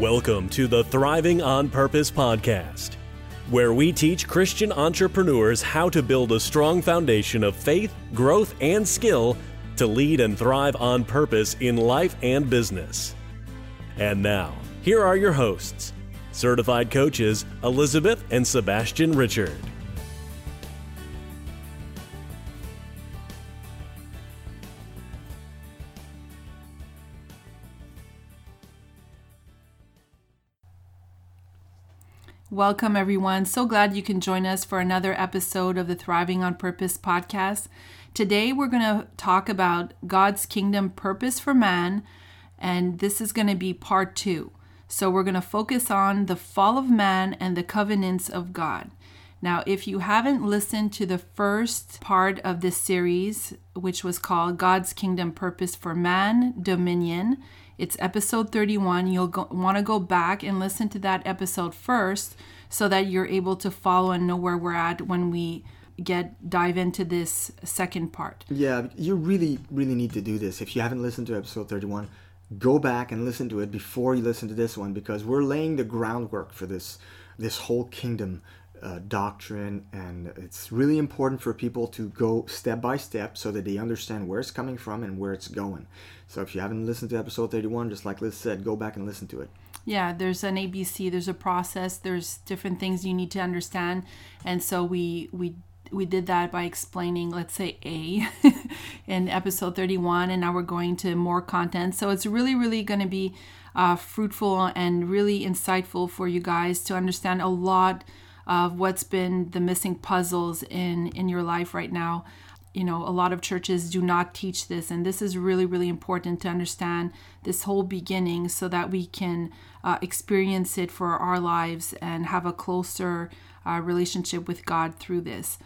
Welcome to the Thriving on Purpose podcast, where we teach Christian entrepreneurs how to build a strong foundation of faith, growth, and skill to lead and thrive on purpose in life and business. And now, here are your hosts, certified coaches Elizabeth and Sebastian Richard. Welcome, everyone. So glad you can join us for another episode of the Thriving on Purpose podcast. Today, we're going to talk about God's kingdom purpose for man, and this is going to be part two. So, we're going to focus on the fall of man and the covenants of God. Now, if you haven't listened to the first part of this series, which was called God's Kingdom Purpose for Man, Dominion, it's episode 31. You'll want to go back and listen to that episode first so that you're able to follow and know where we're at when we get dive into this second part. Yeah, you really really need to do this. If you haven't listened to episode 31, go back and listen to it before you listen to this one because we're laying the groundwork for this this whole kingdom uh, doctrine and it's really important for people to go step by step so that they understand where it's coming from and where it's going. So if you haven't listened to episode 31 just like liz said go back and listen to it. Yeah there's an abc there's a process there's different things you need to understand. And so we we we did that by explaining let's say a in episode 31 and now we're going to more content. So it's really really going to be uh, fruitful and really insightful for you guys to understand a lot of what's been the missing puzzles in in your life right now. You know a lot of churches do not teach this and this is really really important to understand this whole beginning so that we can uh, experience it for our lives and have a closer uh, relationship with god through this.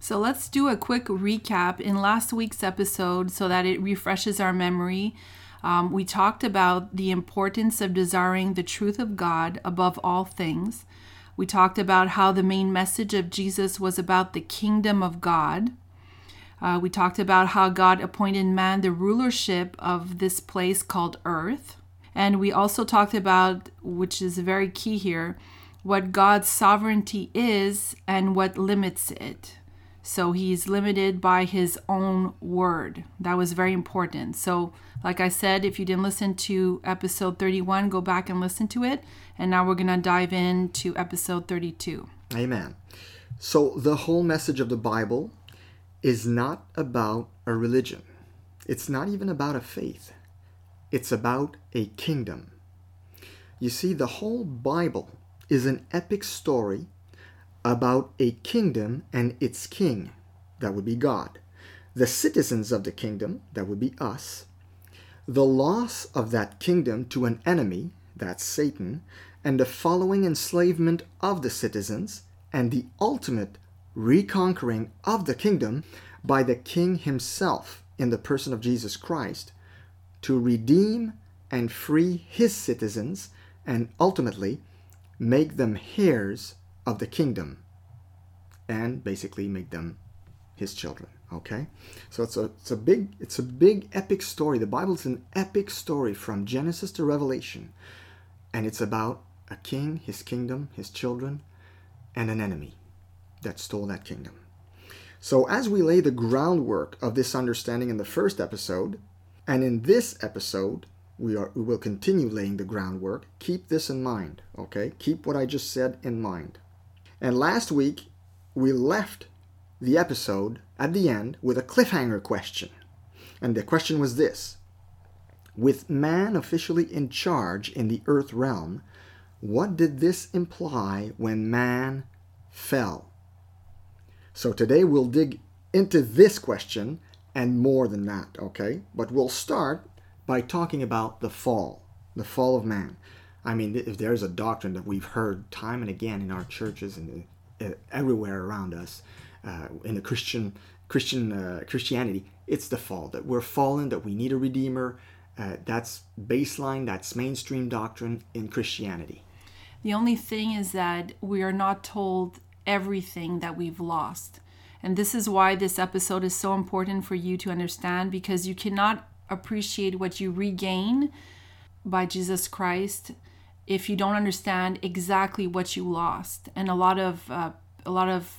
So let's do a quick recap. In last week's episode so that it refreshes our memory um, we talked about the importance of desiring the truth of god above all things we talked about how the main message of Jesus was about the kingdom of God. Uh, we talked about how God appointed man the rulership of this place called earth. And we also talked about, which is very key here, what God's sovereignty is and what limits it. So he's limited by his own word. That was very important. So, like I said, if you didn't listen to episode 31, go back and listen to it. And now we're going to dive into episode 32. Amen. So, the whole message of the Bible is not about a religion, it's not even about a faith, it's about a kingdom. You see, the whole Bible is an epic story about a kingdom and its king, that would be God, the citizens of the kingdom, that would be us, the loss of that kingdom to an enemy, that's Satan, and the following enslavement of the citizens, and the ultimate reconquering of the kingdom by the king himself in the person of Jesus Christ to redeem and free his citizens and ultimately make them heirs of the kingdom and basically make them his children okay? So it's a it's a big it's a big epic story. The bible's an epic story from genesis to revelation and it's about a king his kingdom his children and an enemy that stole that kingdom. So as we lay the groundwork of this understanding in the first episode and in this episode we are we will continue laying the groundwork keep this in mind okay? Keep what i just said in mind. And last week, we left the episode at the end with a cliffhanger question. And the question was this With man officially in charge in the earth realm, what did this imply when man fell? So today we'll dig into this question and more than that, okay? But we'll start by talking about the fall, the fall of man. I mean, if there's a doctrine that we've heard time and again in our churches and uh, everywhere around us, uh, in the Christian Christian uh, Christianity, it's the fall that we're fallen, that we need a redeemer. Uh, that's baseline. That's mainstream doctrine in Christianity. The only thing is that we are not told everything that we've lost. And this is why this episode is so important for you to understand because you cannot appreciate what you regain by Jesus Christ if you don't understand exactly what you lost. And a lot of uh, a lot of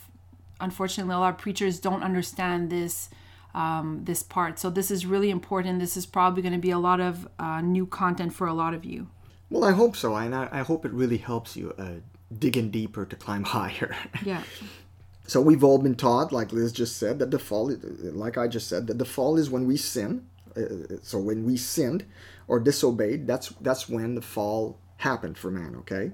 unfortunately a lot of preachers don't understand this um, this part. So this is really important. This is probably going to be a lot of uh, new content for a lot of you. Well, I hope so, and I, I hope it really helps you uh, dig in deeper to climb higher. Yeah. So we've all been taught, like Liz just said, that the fall, like I just said, that the fall is when we sin. Uh, so when we sinned or disobeyed, that's that's when the fall happened for man. Okay,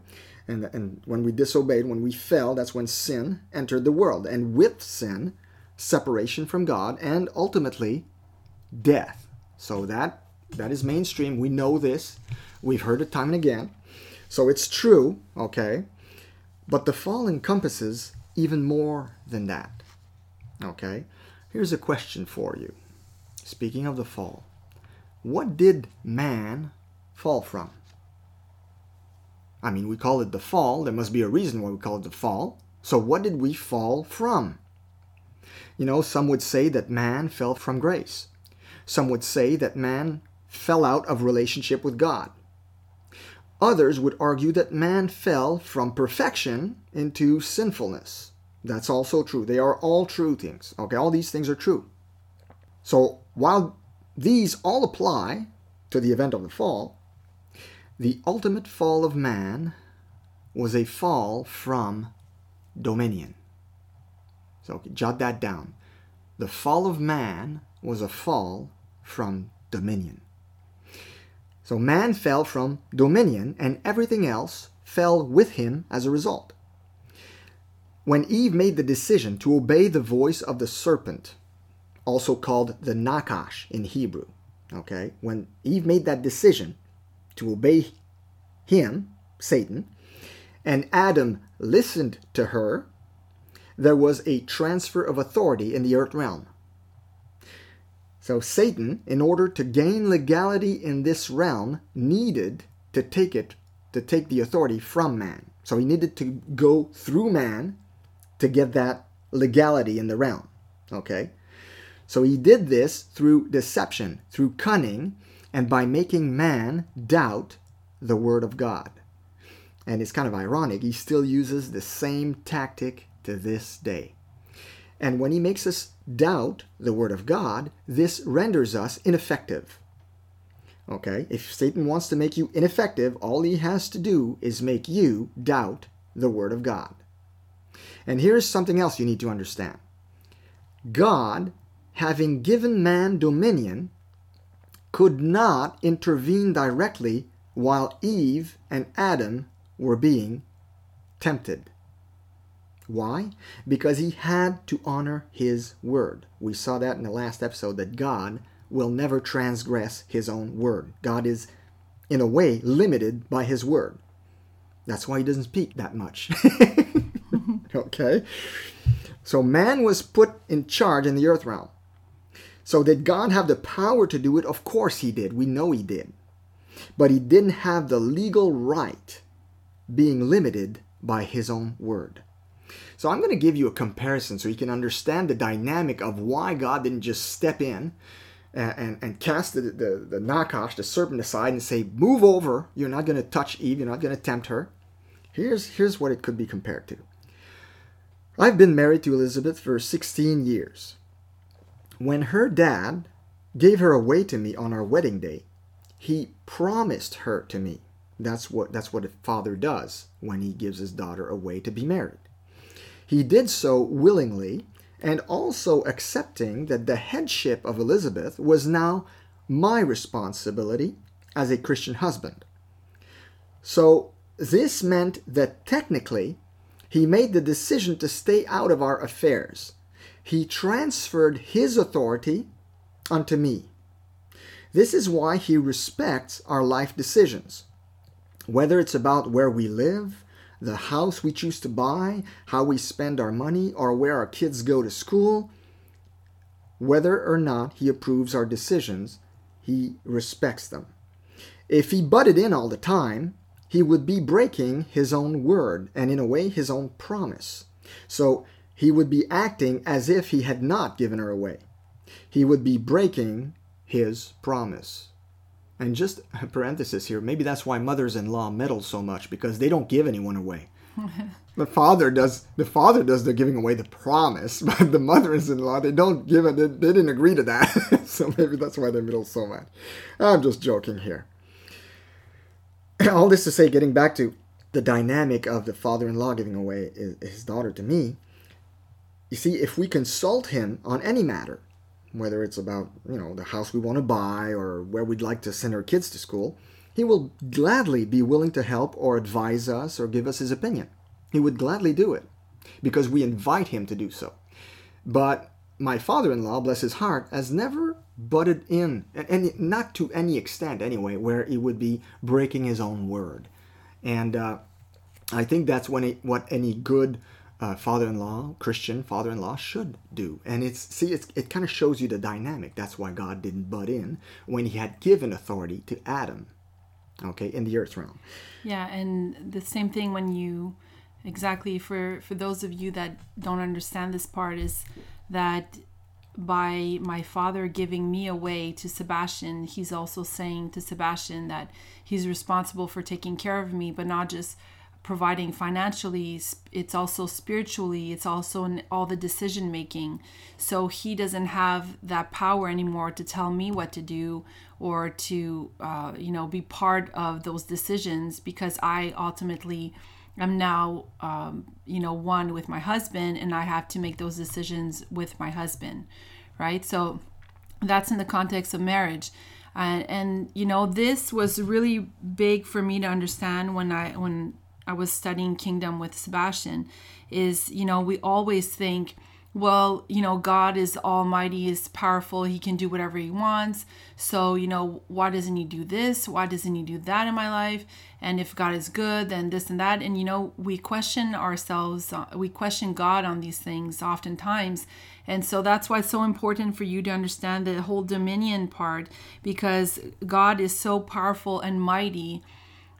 and and when we disobeyed, when we fell, that's when sin entered the world, and with sin, separation from God, and ultimately, death. So that that is mainstream. We know this. We've heard it time and again. So it's true. Okay, but the fall encompasses even more than that. Okay? Here's a question for you. Speaking of the fall, what did man fall from? I mean, we call it the fall. There must be a reason why we call it the fall. So, what did we fall from? You know, some would say that man fell from grace. Some would say that man fell out of relationship with God. Others would argue that man fell from perfection into sinfulness. That's also true. They are all true things. Okay, all these things are true. So while these all apply to the event of the fall, the ultimate fall of man was a fall from dominion. So jot that down. The fall of man was a fall from dominion. So man fell from dominion, and everything else fell with him as a result. When Eve made the decision to obey the voice of the serpent, also called the Nakash in Hebrew, okay, when Eve made that decision to obey him, Satan, and Adam listened to her, there was a transfer of authority in the earth realm. So Satan, in order to gain legality in this realm, needed to take it, to take the authority from man. So he needed to go through man to get that legality in the realm. Okay? So he did this through deception, through cunning, and by making man doubt the word of God. And it's kind of ironic, he still uses the same tactic to this day. And when he makes us doubt the word of God, this renders us ineffective. Okay? If Satan wants to make you ineffective, all he has to do is make you doubt the word of God. And here's something else you need to understand God, having given man dominion, could not intervene directly while Eve and Adam were being tempted. Why? Because he had to honor his word. We saw that in the last episode that God will never transgress his own word. God is, in a way, limited by his word. That's why he doesn't speak that much. okay? So man was put in charge in the earth realm. So did God have the power to do it? Of course he did. We know he did. But he didn't have the legal right being limited by his own word. So I'm going to give you a comparison so you can understand the dynamic of why God didn't just step in and, and, and cast the, the, the Nakash, the serpent, aside and say, Move over. You're not going to touch Eve. You're not going to tempt her. Here's, here's what it could be compared to. I've been married to Elizabeth for 16 years. When her dad gave her away to me on our wedding day, he promised her to me. That's what that's what a father does when he gives his daughter away to be married. He did so willingly and also accepting that the headship of Elizabeth was now my responsibility as a Christian husband. So this meant that technically he made the decision to stay out of our affairs. He transferred his authority unto me. This is why he respects our life decisions. Whether it's about where we live, the house we choose to buy, how we spend our money, or where our kids go to school. Whether or not he approves our decisions, he respects them. If he butted in all the time, he would be breaking his own word and, in a way, his own promise. So he would be acting as if he had not given her away. He would be breaking his promise. And just a parenthesis here, maybe that's why mothers-in-law meddle so much because they don't give anyone away. the father does the father does the giving away the promise, but the mothers-in-law they don't give it. They, they didn't agree to that, so maybe that's why they meddle so much. I'm just joking here. All this to say, getting back to the dynamic of the father-in-law giving away his daughter to me. You see, if we consult him on any matter, whether it's about you know the house we want to buy or where we'd like to send our kids to school, he will gladly be willing to help or advise us or give us his opinion. He would gladly do it because we invite him to do so. But my father-in-law, bless his heart, has never butted in, and not to any extent anyway, where he would be breaking his own word. And uh, I think that's when it, what any good uh, father-in-law, Christian father-in-law should do. And it's see, it's, it kind of shows you the dynamic. That's why God didn't butt in when He had given authority to Adam, okay, in the earth realm. Yeah, and the same thing when you exactly for for those of you that don't understand this part is that by my father giving me away to Sebastian, he's also saying to Sebastian that he's responsible for taking care of me, but not just providing financially it's also spiritually it's also in all the decision making so he doesn't have that power anymore to tell me what to do or to uh, you know be part of those decisions because i ultimately am now um, you know one with my husband and i have to make those decisions with my husband right? So that's in the context of marriage. And, and you know this was really big for me to understand when i when I was studying kingdom with Sebastian is, you know, we always think, well, you know, God is almighty, is powerful, he can do whatever he wants. So, you know, why doesn't he do this? Why doesn't he do that in my life? And if God is good, then this and that. And, you know, we question ourselves, uh, we question God on these things oftentimes. And so that's why it's so important for you to understand the whole dominion part because God is so powerful and mighty.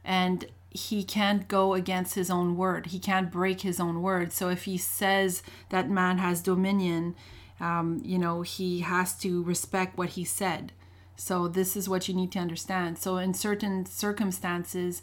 And he can't go against his own word. He can't break his own word. So if he says that man has dominion, um, you know, he has to respect what he said. So this is what you need to understand. So in certain circumstances,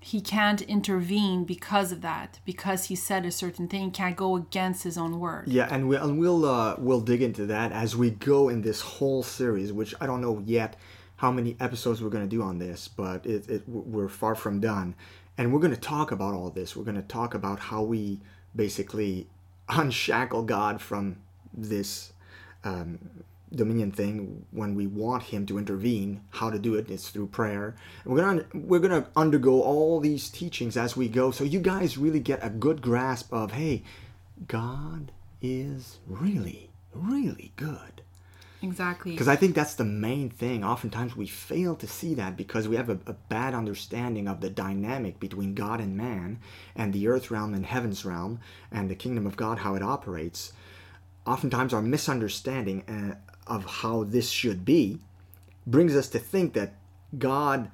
he can't intervene because of that because he said a certain thing can't go against his own word yeah and, we, and we'll uh, we'll dig into that as we go in this whole series which i don't know yet how many episodes we're going to do on this, but it, it, we're far from done. And we're going to talk about all this. We're going to talk about how we basically unshackle God from this um, dominion thing when we want Him to intervene. How to do it? It's through prayer. We're gonna we're gonna undergo all these teachings as we go, so you guys really get a good grasp of hey, God is really really good. Exactly. Because I think that's the main thing. Oftentimes we fail to see that because we have a, a, bad understanding of the dynamic between God and man and the earth realm and heaven's realm and the kingdom of God, how it operates. Oftentimes our misunderstanding uh, of how this should be brings us to think that God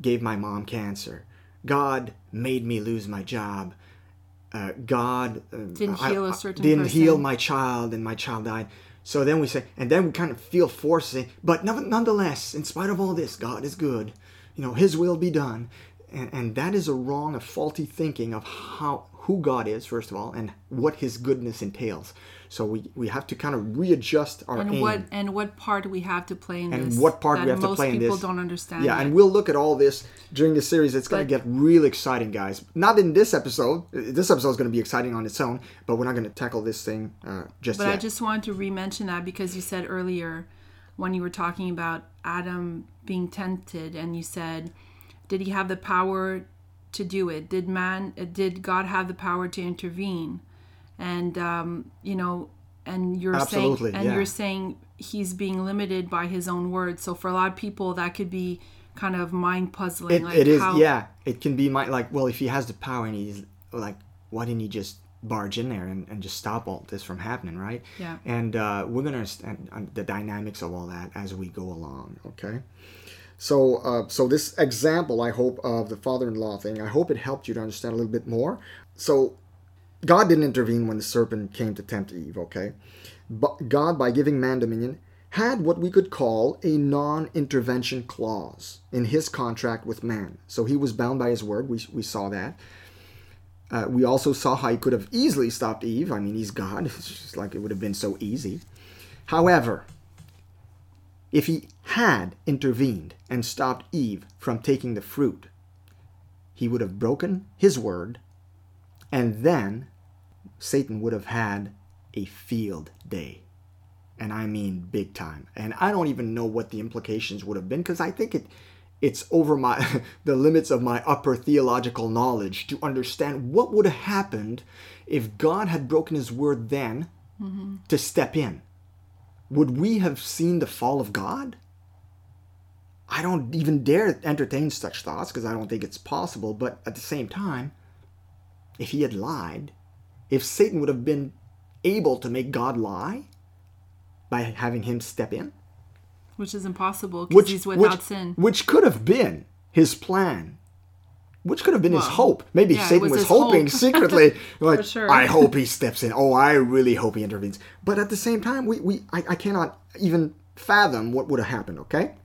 gave my mom cancer. God made me lose my job. Uh, God uh, didn't heal a certain didn't heal my child and my child died so then we say, and then we kind of feel forced to but nonetheless, in spite of all this, God is good. You know, His will be done. And, and that is a wrong, a faulty thinking of how who God is, first of all, and what His goodness entails. So we, we have to kind of readjust our and aim. what and what part we have to play in and this. what part we have to play in this. Most people don't understand. Yeah, yet. and we'll look at all this during the series. It's going to get real exciting, guys. Not in this episode. This episode is going to be exciting on its own, but we're not going to tackle this thing uh, just but yet. I just wanted to re-mention that because you said earlier when you were talking about Adam being tempted, and you said, did he have the power to do it? Did man? Did God have the power to intervene? And um, you know, and you're Absolutely, saying and yeah. you're saying he's being limited by his own words. So for a lot of people, that could be kind of mind puzzling. It, like it is, how, yeah. It can be my like, well, if he has the power and he's like, why didn't he just barge in there and, and just stop all this from happening, right? Yeah. And uh, we're gonna understand the dynamics of all that as we go along. Okay. So, uh, so this example, I hope, of the father-in-law thing, I hope it helped you to understand a little bit more. So, God didn't intervene when the serpent came to tempt Eve. Okay, but God, by giving man dominion, had what we could call a non intervention clause in his contract with man. So he was bound by his word. We, we saw that. Uh, we also saw how he could have easily stopped Eve. I mean, he's God. It's just like it would have been so easy. However, if he had intervened and stopped Eve from taking the fruit, he would have broken his word, and then Satan would have had a field day. And I mean big time. And I don't even know what the implications would have been because I think it it's over my the limits of my upper theological knowledge to understand what would have happened if God had broken his word then mm-hmm. to step in. Would we have seen the fall of God? I don't even dare entertain such thoughts because I don't think it's possible, but at the same time, if he had lied, if Satan would have been able to make God lie by having him step in, which is impossible because he's without which, sin. Which could have been his plan. Which could have been well, his hope. Maybe yeah, Satan was, was hoping secretly, like, sure. I hope he steps in. Oh, I really hope he intervenes. But at the same time, we, we I, I cannot even fathom what would have happened, okay?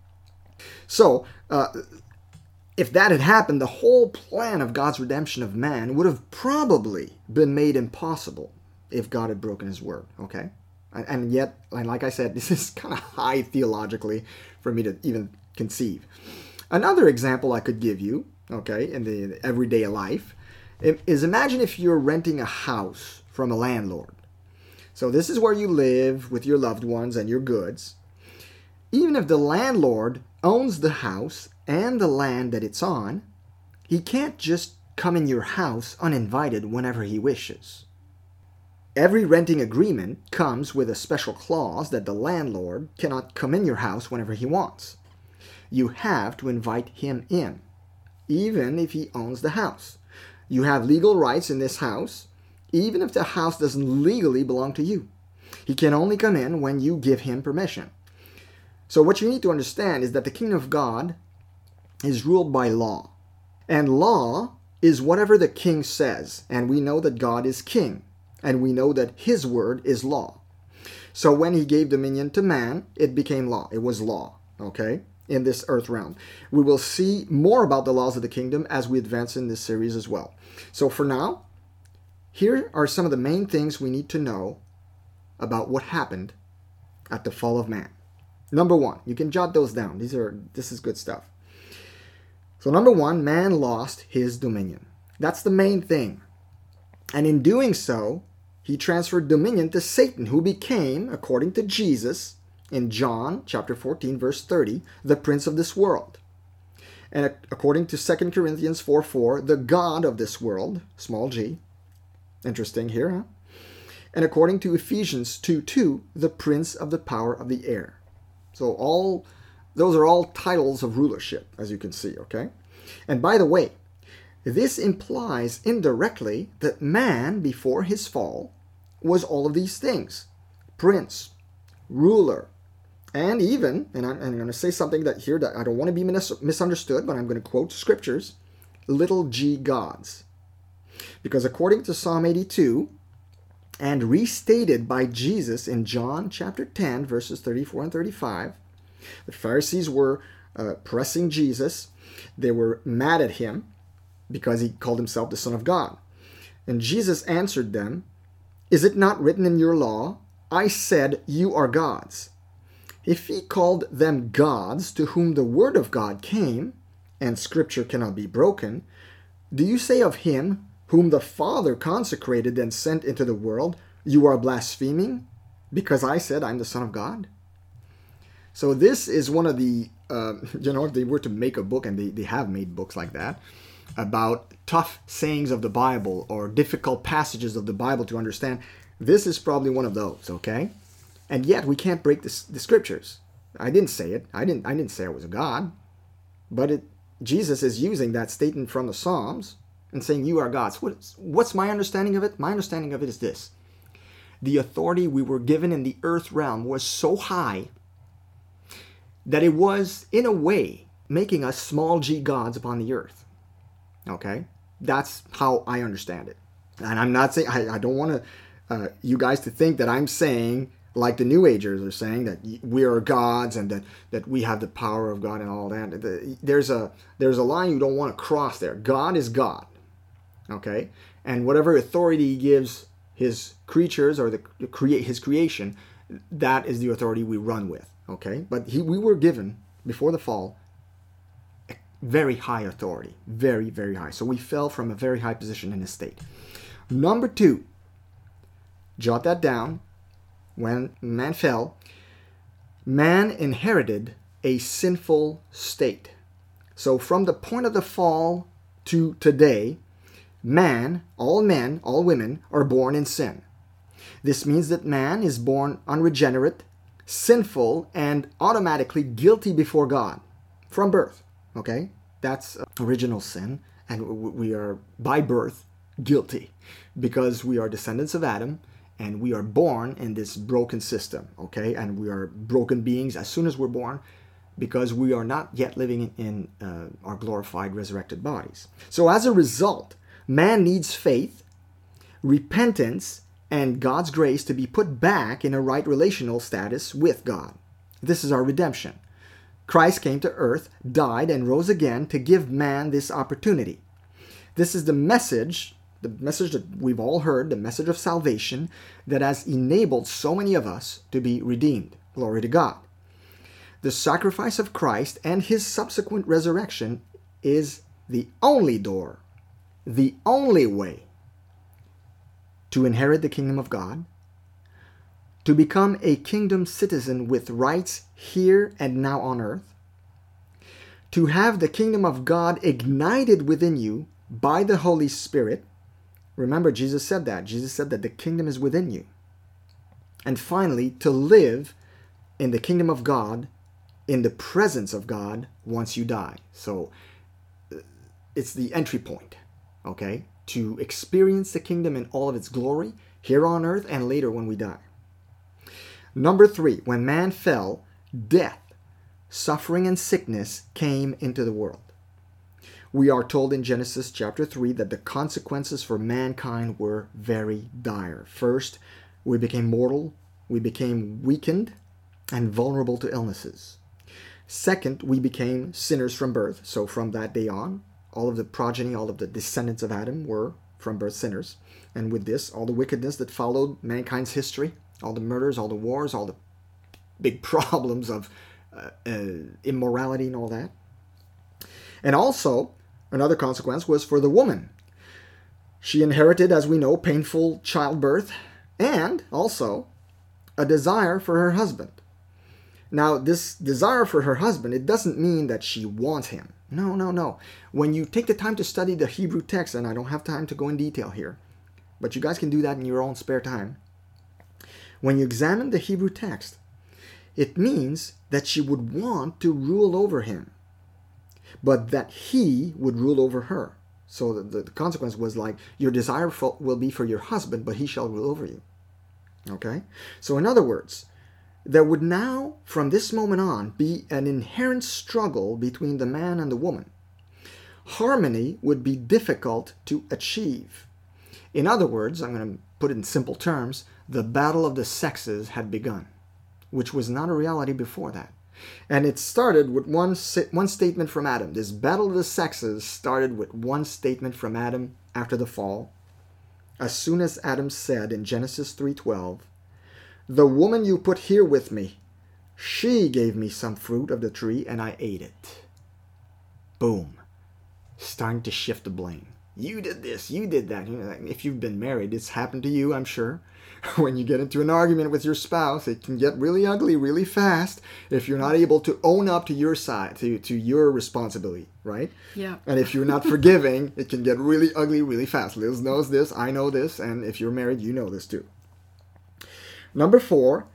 So, uh, if that had happened, the whole plan of God's redemption of man would have probably been made impossible if God had broken his word, okay? And yet, and like I said, this is kind of high theologically for me to even conceive. Another example I could give you, okay, in the everyday life, is imagine if you're renting a house from a landlord. So this is where you live with your loved ones and your goods. Even if the landlord owns the house and the land that it's on, he can't just come in your house uninvited whenever he wishes. Every renting agreement comes with a special clause that the landlord cannot come in your house whenever he wants. You have to invite him in, even if he owns the house. You have legal rights in this house, even if the house doesn't legally belong to you. He can only come in when you give him permission. So, what you need to understand is that the kingdom of God is ruled by law. And law is whatever the king says, and we know that God is king and we know that his word is law. So when he gave dominion to man, it became law. It was law, okay, in this earth realm. We will see more about the laws of the kingdom as we advance in this series as well. So for now, here are some of the main things we need to know about what happened at the fall of man. Number 1, you can jot those down. These are this is good stuff. So number 1, man lost his dominion. That's the main thing. And in doing so, he transferred dominion to Satan, who became, according to Jesus, in John chapter 14, verse 30, the prince of this world. And according to 2 Corinthians 4 4, the God of this world, small g. Interesting here, huh? And according to Ephesians 2 2, the prince of the power of the air. So all those are all titles of rulership, as you can see, okay? And by the way, this implies indirectly that man, before his fall, was all of these things prince, ruler, and even, and I'm, I'm going to say something that here that I don't want to be mis- misunderstood, but I'm going to quote scriptures little g gods. Because according to Psalm 82, and restated by Jesus in John chapter 10, verses 34 and 35, the Pharisees were uh, pressing Jesus. They were mad at him because he called himself the Son of God. And Jesus answered them, Is it not written in your law, I said, You are gods? If he called them gods to whom the word of God came, and scripture cannot be broken, do you say of him whom the Father consecrated and sent into the world, You are blaspheming, because I said I'm the Son of God? So this is one of the, uh, you know, if they were to make a book, and they, they have made books like that, about tough sayings of the Bible or difficult passages of the Bible to understand, this is probably one of those, okay? And yet we can't break the, the scriptures. I didn't say it. I didn't I didn't say I was a god. But it Jesus is using that statement from the Psalms and saying you are gods. What, what's my understanding of it? My understanding of it is this. The authority we were given in the earth realm was so high that it was in a way making us small g gods upon the earth. Okay, that's how I understand it. And I'm not saying I, I don't want to uh, you guys to think that I'm saying like the New Agers are saying that we are gods and that, that we have the power of God and all that. There's a there's a line you don't want to cross there. God is God, okay, and whatever authority He gives His creatures or the create His creation, that is the authority we run with, okay. But he, we were given before the fall very high authority, very very high. So we fell from a very high position in the state. Number two, jot that down when man fell, man inherited a sinful state. So from the point of the fall to today, man, all men, all women, are born in sin. This means that man is born unregenerate, sinful, and automatically guilty before God from birth. Okay? That's original sin, and we are by birth guilty because we are descendants of Adam and we are born in this broken system, okay? And we are broken beings as soon as we're born because we are not yet living in uh, our glorified, resurrected bodies. So, as a result, man needs faith, repentance, and God's grace to be put back in a right relational status with God. This is our redemption. Christ came to earth, died, and rose again to give man this opportunity. This is the message the message that we've all heard, the message of salvation that has enabled so many of us to be redeemed. Glory to God. The sacrifice of Christ and his subsequent resurrection is the only door, the only way to inherit the kingdom of God, to become a kingdom citizen with rights here and now on earth, to have the kingdom of God ignited within you by the Holy Spirit, Remember, Jesus said that. Jesus said that the kingdom is within you. And finally, to live in the kingdom of God, in the presence of God once you die. So uh, it's the entry point, okay, to experience the kingdom in all of its glory here on earth and later when we die. Number three, when man fell, death, suffering, and sickness came into the world we are told in Genesis chapter 3 that the consequences for mankind were very dire. First, we became mortal, we became weakened and vulnerable to illnesses. Second, we became sinners from birth. So from that day on, all of the progeny, all of the descendants of Adam were from birth sinners. And with this, all the wickedness that followed mankind's history, all the murders, all the wars, all the big problems of uh, uh, immorality and all that. And also, Another consequence was for the woman. She inherited, as we know, painful childbirth and also a desire for her husband. Now, this desire for her husband, it doesn't mean that she wants him. No, no, no. When you take the time to study the Hebrew text, and I don't have time to go in detail here, but you guys can do that in your own spare time. When you examine the Hebrew text, it means that she would want to rule over him but that he would rule over her. So the, the consequence was like, your desire for, will be for your husband, but he shall rule over you. Okay? So, in other words, there would now, from this moment on, be an inherent struggle between the man and the woman. Harmony would be difficult to achieve. In other words, I'm going to put it in simple terms, the battle of the sexes had begun, which was not a reality before that. And it started with one, one statement from Adam. This battle of the sexes started with one statement from Adam after the fall. As soon as Adam said in Genesis 3:12, "The woman you put here with me, she gave me some fruit of the tree and I ate it." Boom. Starting to shift the blame. You did this, you did that. You know, if you've been married, it's happened to you, I'm sure. when you get into an argument with your spouse, it can get really ugly really fast if you're not able to own up to your side, to, to your responsibility, right? Yeah. And if you're not forgiving, it can get really ugly really fast. Liz knows this, I know this, and if you're married, you know this too. Number four,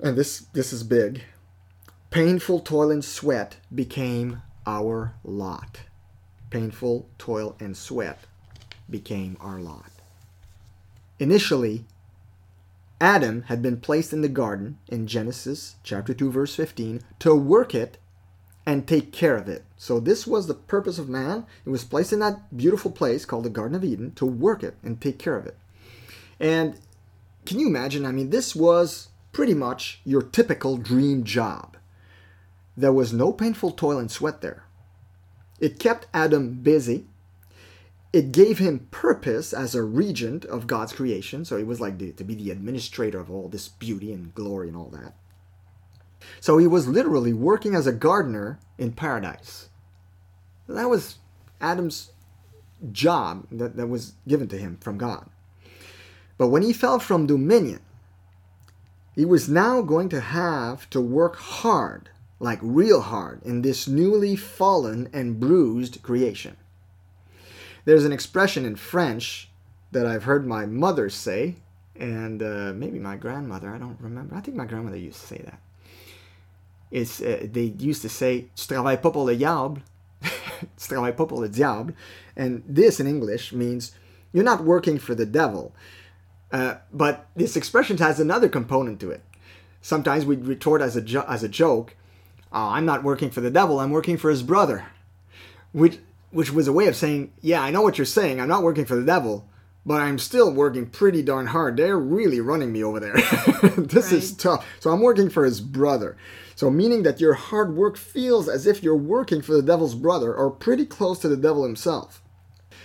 and this this is big. Painful toil and sweat became our lot. Painful toil and sweat became our lot. Initially, Adam had been placed in the garden in Genesis chapter 2 verse 15 to work it and take care of it. So this was the purpose of man. It was placed in that beautiful place called the Garden of Eden to work it and take care of it. And can you imagine? I mean, this was pretty much your typical dream job. There was no painful toil and sweat there. It kept Adam busy. It gave him purpose as a regent of God's creation. So he was like the, to be the administrator of all this beauty and glory and all that. So he was literally working as a gardener in paradise. That was Adam's job that, that was given to him from God. But when he fell from dominion, he was now going to have to work hard, like real hard, in this newly fallen and bruised creation. There's an expression in French that I've heard my mother say, and uh, maybe my grandmother, I don't remember. I think my grandmother used to say that. It's, uh, they used to say, Tu travailles pas pour le diable, tu travailles pas pour le diable. And this in English means, You're not working for the devil uh, but this expression has another component to it. Sometimes we retort as a jo- as a joke, oh, "I'm not working for the devil. I'm working for his brother," which which was a way of saying, "Yeah, I know what you're saying. I'm not working for the devil." But I'm still working pretty darn hard. They're really running me over there. this right. is tough. So I'm working for his brother. So, meaning that your hard work feels as if you're working for the devil's brother or pretty close to the devil himself.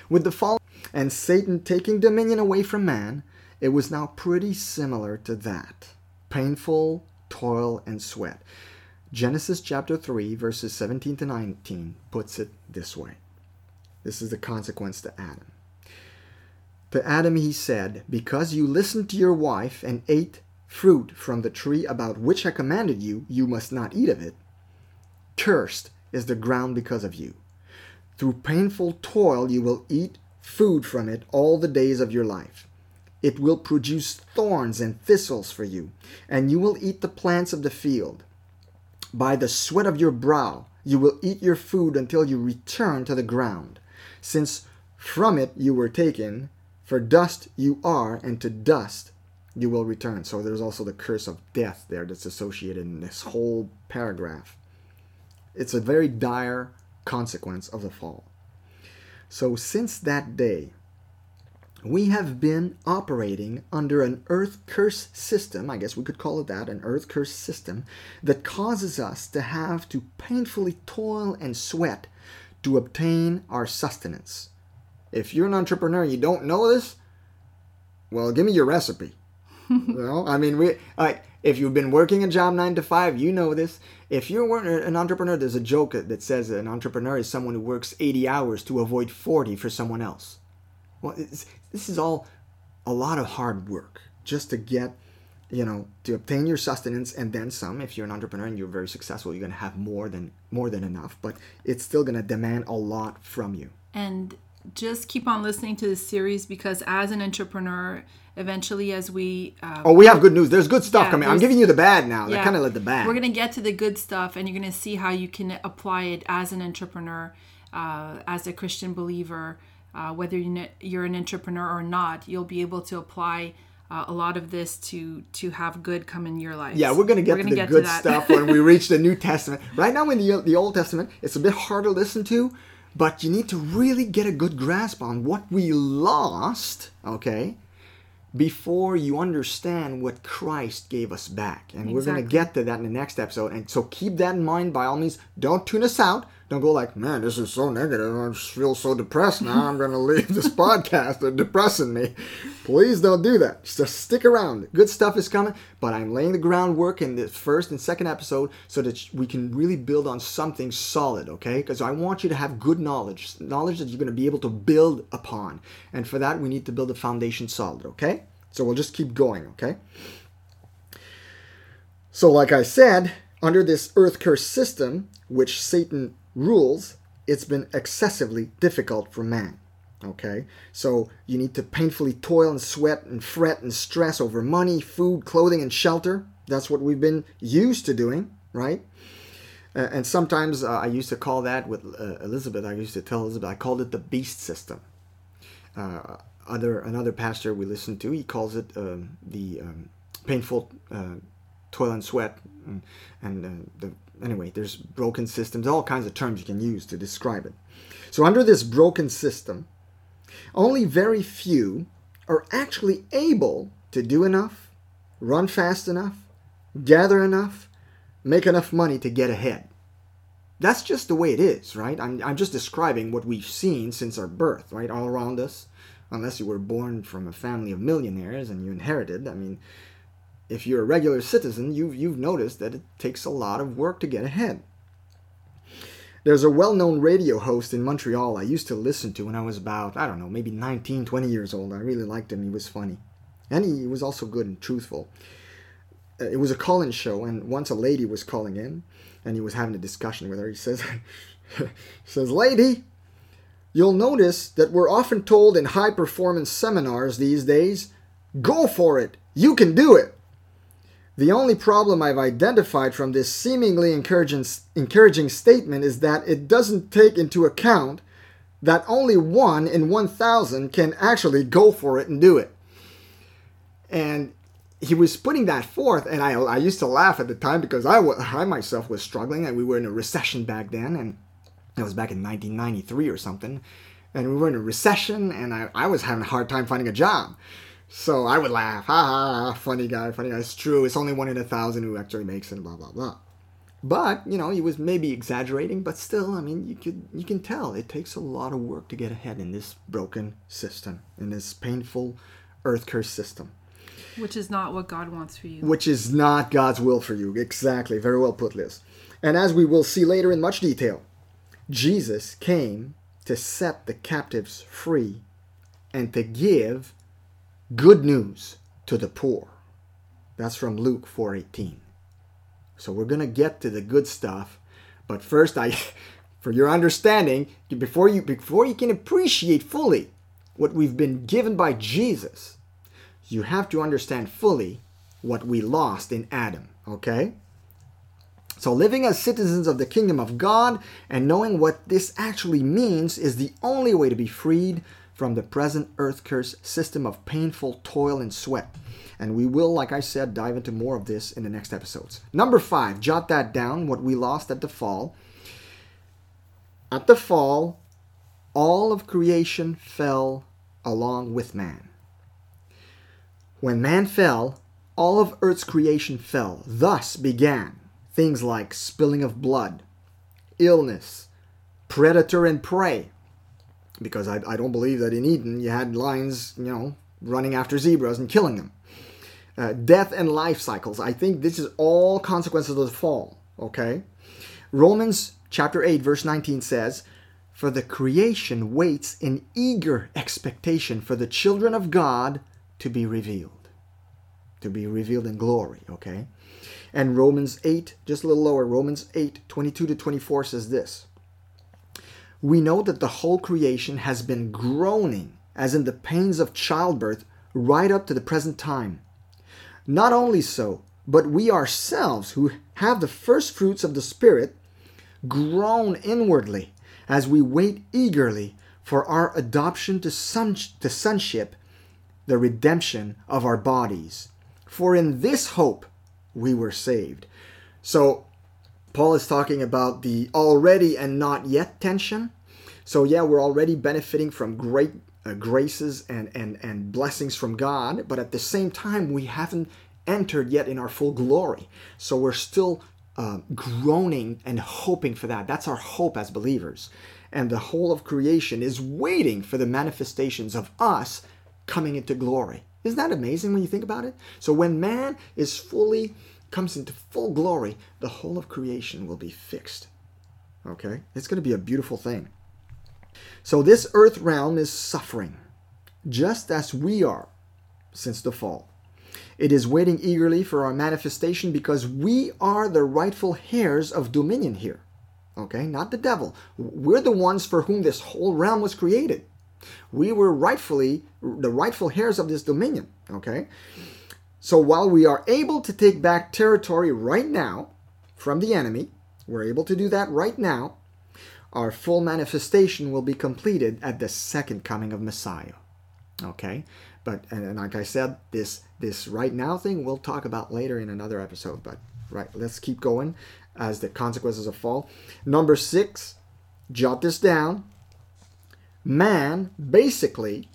With the fall and Satan taking dominion away from man, it was now pretty similar to that painful toil and sweat. Genesis chapter 3, verses 17 to 19 puts it this way. This is the consequence to Adam. To Adam he said, Because you listened to your wife and ate fruit from the tree about which I commanded you, you must not eat of it. Cursed is the ground because of you. Through painful toil you will eat food from it all the days of your life. It will produce thorns and thistles for you, and you will eat the plants of the field. By the sweat of your brow you will eat your food until you return to the ground, since from it you were taken, for dust you are, and to dust you will return. So there's also the curse of death there that's associated in this whole paragraph. It's a very dire consequence of the fall. So since that day, we have been operating under an earth curse system, I guess we could call it that, an earth curse system, that causes us to have to painfully toil and sweat to obtain our sustenance. If you're an entrepreneur and you don't know this, well, give me your recipe. well, I mean, we like if you've been working a job nine to five, you know this. If you're an entrepreneur, there's a joke that says an entrepreneur is someone who works 80 hours to avoid 40 for someone else. Well, this is all a lot of hard work just to get, you know, to obtain your sustenance and then some. If you're an entrepreneur and you're very successful, you're going to have more than more than enough, but it's still going to demand a lot from you. And just keep on listening to this series because as an entrepreneur, eventually as we uh, oh we have good news. There's good stuff yeah, coming. I'm giving you the bad now. Yeah, kind of like the bad. We're going to get to the good stuff and you're going to see how you can apply it as an entrepreneur uh, as a christian believer uh, whether you're an entrepreneur or not, you'll be able to apply uh, a lot of this to to have good come in your life. Yeah, we're gonna get we're to the get good to stuff when we reach the New Testament. Right now, in the the Old Testament, it's a bit hard to listen to, but you need to really get a good grasp on what we lost. Okay, before you understand what Christ gave us back. And exactly. we're going to get to that in the next episode. And so keep that in mind by all means. Don't tune us out. Don't go like, man, this is so negative. I just feel so depressed now. I'm going to leave this podcast. They're depressing me. Please don't do that. Just stick around. Good stuff is coming, but I'm laying the groundwork in the first and second episode so that we can really build on something solid, okay? Because I want you to have good knowledge, knowledge that you're going to be able to build upon. And for that, we need to build a foundation solid, okay? So we'll just keep going, okay? So, like I said, under this earth curse system, which Satan rules, it's been excessively difficult for man. Okay? So you need to painfully toil and sweat and fret and stress over money, food, clothing, and shelter. That's what we've been used to doing, right? Uh, and sometimes uh, I used to call that with uh, Elizabeth, I used to tell Elizabeth, I called it the beast system. Uh, other Another pastor we listened to, he calls it um, the um, painful uh, toil and sweat and, and uh, the anyway, there's broken systems, all kinds of terms you can use to describe it. So, under this broken system, only very few are actually able to do enough, run fast enough, gather enough, make enough money to get ahead. That's just the way it is, right? I'm, I'm just describing what we've seen since our birth, right? All around us. Unless you were born from a family of millionaires and you inherited. I mean, if you're a regular citizen, you've, you've noticed that it takes a lot of work to get ahead. There's a well known radio host in Montreal I used to listen to when I was about, I don't know, maybe 19, 20 years old. I really liked him. He was funny. And he was also good and truthful. Uh, it was a call in show, and once a lady was calling in, and he was having a discussion with her. He says, he says, Lady, you'll notice that we're often told in high performance seminars these days, go for it, you can do it. The only problem I've identified from this seemingly encouraging, encouraging statement is that it doesn't take into account that only one in 1,000 can actually go for it and do it. And he was putting that forth, and I, I used to laugh at the time because I, I myself was struggling, and we were in a recession back then, and it was back in 1993 or something, and we were in a recession, and I, I was having a hard time finding a job. So I would laugh, ha ha, funny guy, funny guy. It's true. It's only one in a thousand who actually makes it, blah blah blah. But you know, he was maybe exaggerating, but still, I mean, you could you can tell it takes a lot of work to get ahead in this broken system, in this painful, earth cursed system. Which is not what God wants for you. Which is not God's will for you. Exactly. Very well put, Liz. And as we will see later in much detail, Jesus came to set the captives free and to give good news to the poor. That's from Luke 4:18. So we're going to get to the good stuff, but first I for your understanding, before you before you can appreciate fully what we've been given by Jesus, you have to understand fully what we lost in Adam, okay? So, living as citizens of the kingdom of God and knowing what this actually means is the only way to be freed from the present earth curse system of painful toil and sweat. And we will, like I said, dive into more of this in the next episodes. Number five, jot that down what we lost at the fall. At the fall, all of creation fell along with man. When man fell, all of earth's creation fell. Thus began things like spilling of blood, illness, predator and prey, because I, I don't believe that in Eden you had lions, you know, running after zebras and killing them. Uh, death and life cycles. I think this is all consequences of the fall. Okay? Romans chapter 8, verse 19 says, For the creation waits in eager expectation for the children of God to be revealed. To be revealed in glory. Okay? And Romans 8, just a little lower, Romans 8, 22 to 24 says this we know that the whole creation has been groaning, as in the pains of childbirth, right up to the present time. Not only so, but we ourselves, who have the first fruits of the Spirit, groan inwardly as we wait eagerly for our adoption to, son- to sonship, the redemption of our bodies. For in this hope we were saved. So, Paul is talking about the already and not yet tension. So, yeah, we're already benefiting from great uh, graces and, and, and blessings from God, but at the same time, we haven't entered yet in our full glory. So, we're still uh, groaning and hoping for that. That's our hope as believers. And the whole of creation is waiting for the manifestations of us coming into glory. Isn't that amazing when you think about it? So, when man is fully comes into full glory, the whole of creation will be fixed. Okay? It's going to be a beautiful thing. So, this earth realm is suffering, just as we are since the fall. It is waiting eagerly for our manifestation because we are the rightful heirs of dominion here. Okay? Not the devil. We're the ones for whom this whole realm was created. We were rightfully the rightful heirs of this dominion. Okay? So while we are able to take back territory right now from the enemy, we're able to do that right now, our full manifestation will be completed at the second coming of Messiah. Okay? But and, like I said, this this right now thing we'll talk about later in another episode. But right, let's keep going as the consequences of fall. Number six, jot this down. Man basically,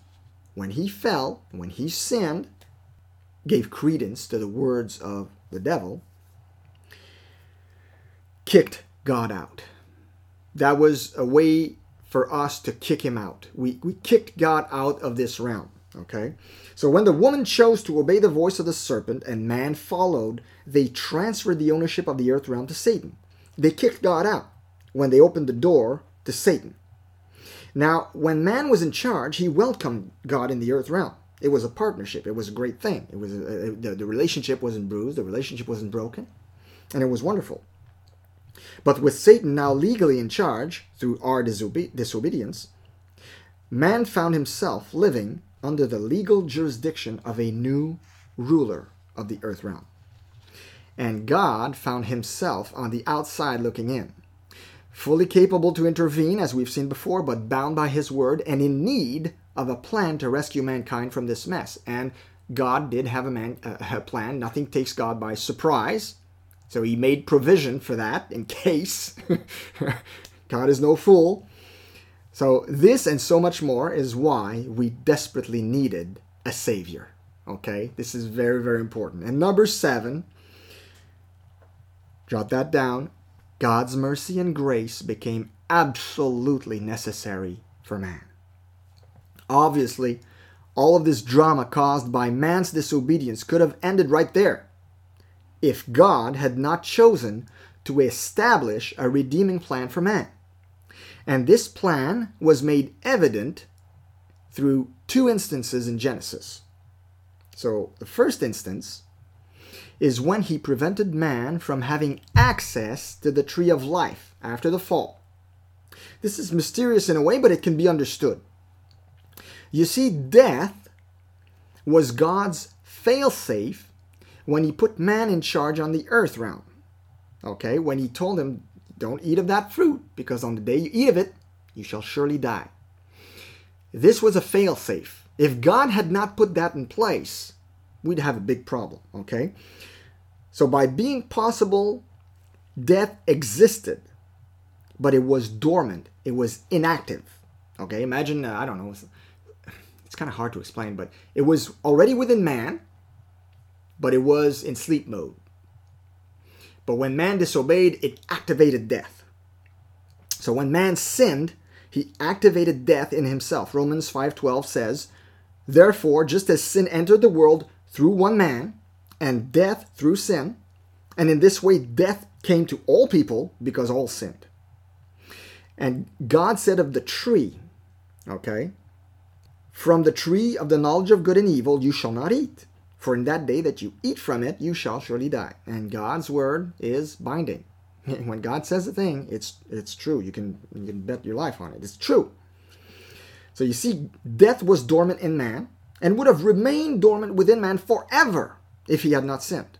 when he fell, when he sinned, gave credence to the words of the devil, kicked God out. That was a way for us to kick him out. We, we kicked God out of this realm. Okay? So when the woman chose to obey the voice of the serpent and man followed, they transferred the ownership of the earth realm to Satan. They kicked God out when they opened the door to Satan. Now, when man was in charge, he welcomed God in the earth realm. It was a partnership. It was a great thing. It was a, a, the, the relationship wasn't bruised. The relationship wasn't broken, and it was wonderful. But with Satan now legally in charge through our disobe- disobedience, man found himself living under the legal jurisdiction of a new ruler of the earth realm. And God found himself on the outside looking in, fully capable to intervene, as we've seen before, but bound by his word and in need of a plan to rescue mankind from this mess. And God did have a, man, uh, a plan. Nothing takes God by surprise. So he made provision for that in case. God is no fool. So, this and so much more is why we desperately needed a Savior. Okay? This is very, very important. And number seven, jot that down God's mercy and grace became absolutely necessary for man. Obviously, all of this drama caused by man's disobedience could have ended right there if God had not chosen to establish a redeeming plan for man. And this plan was made evident through two instances in Genesis. So, the first instance is when he prevented man from having access to the tree of life after the fall. This is mysterious in a way, but it can be understood. You see, death was God's failsafe when he put man in charge on the earth realm. Okay, when he told him, don't eat of that fruit, because on the day you eat of it, you shall surely die. This was a failsafe. If God had not put that in place, we'd have a big problem, okay? So by being possible, death existed, but it was dormant, it was inactive. Okay, imagine, uh, I don't know, it's, kind of hard to explain, but it was already within man, but it was in sleep mode. But when man disobeyed, it activated death. So when man sinned, he activated death in himself. Romans 5:12 says, "Therefore, just as sin entered the world through one man, and death through sin, and in this way death came to all people because all sinned." And God said of the tree, okay, from the tree of the knowledge of good and evil you shall not eat. For in that day that you eat from it, you shall surely die. And God's word is binding. When God says a thing, it's it's true. You can you can bet your life on it. It's true. So you see, death was dormant in man and would have remained dormant within man forever if he had not sinned.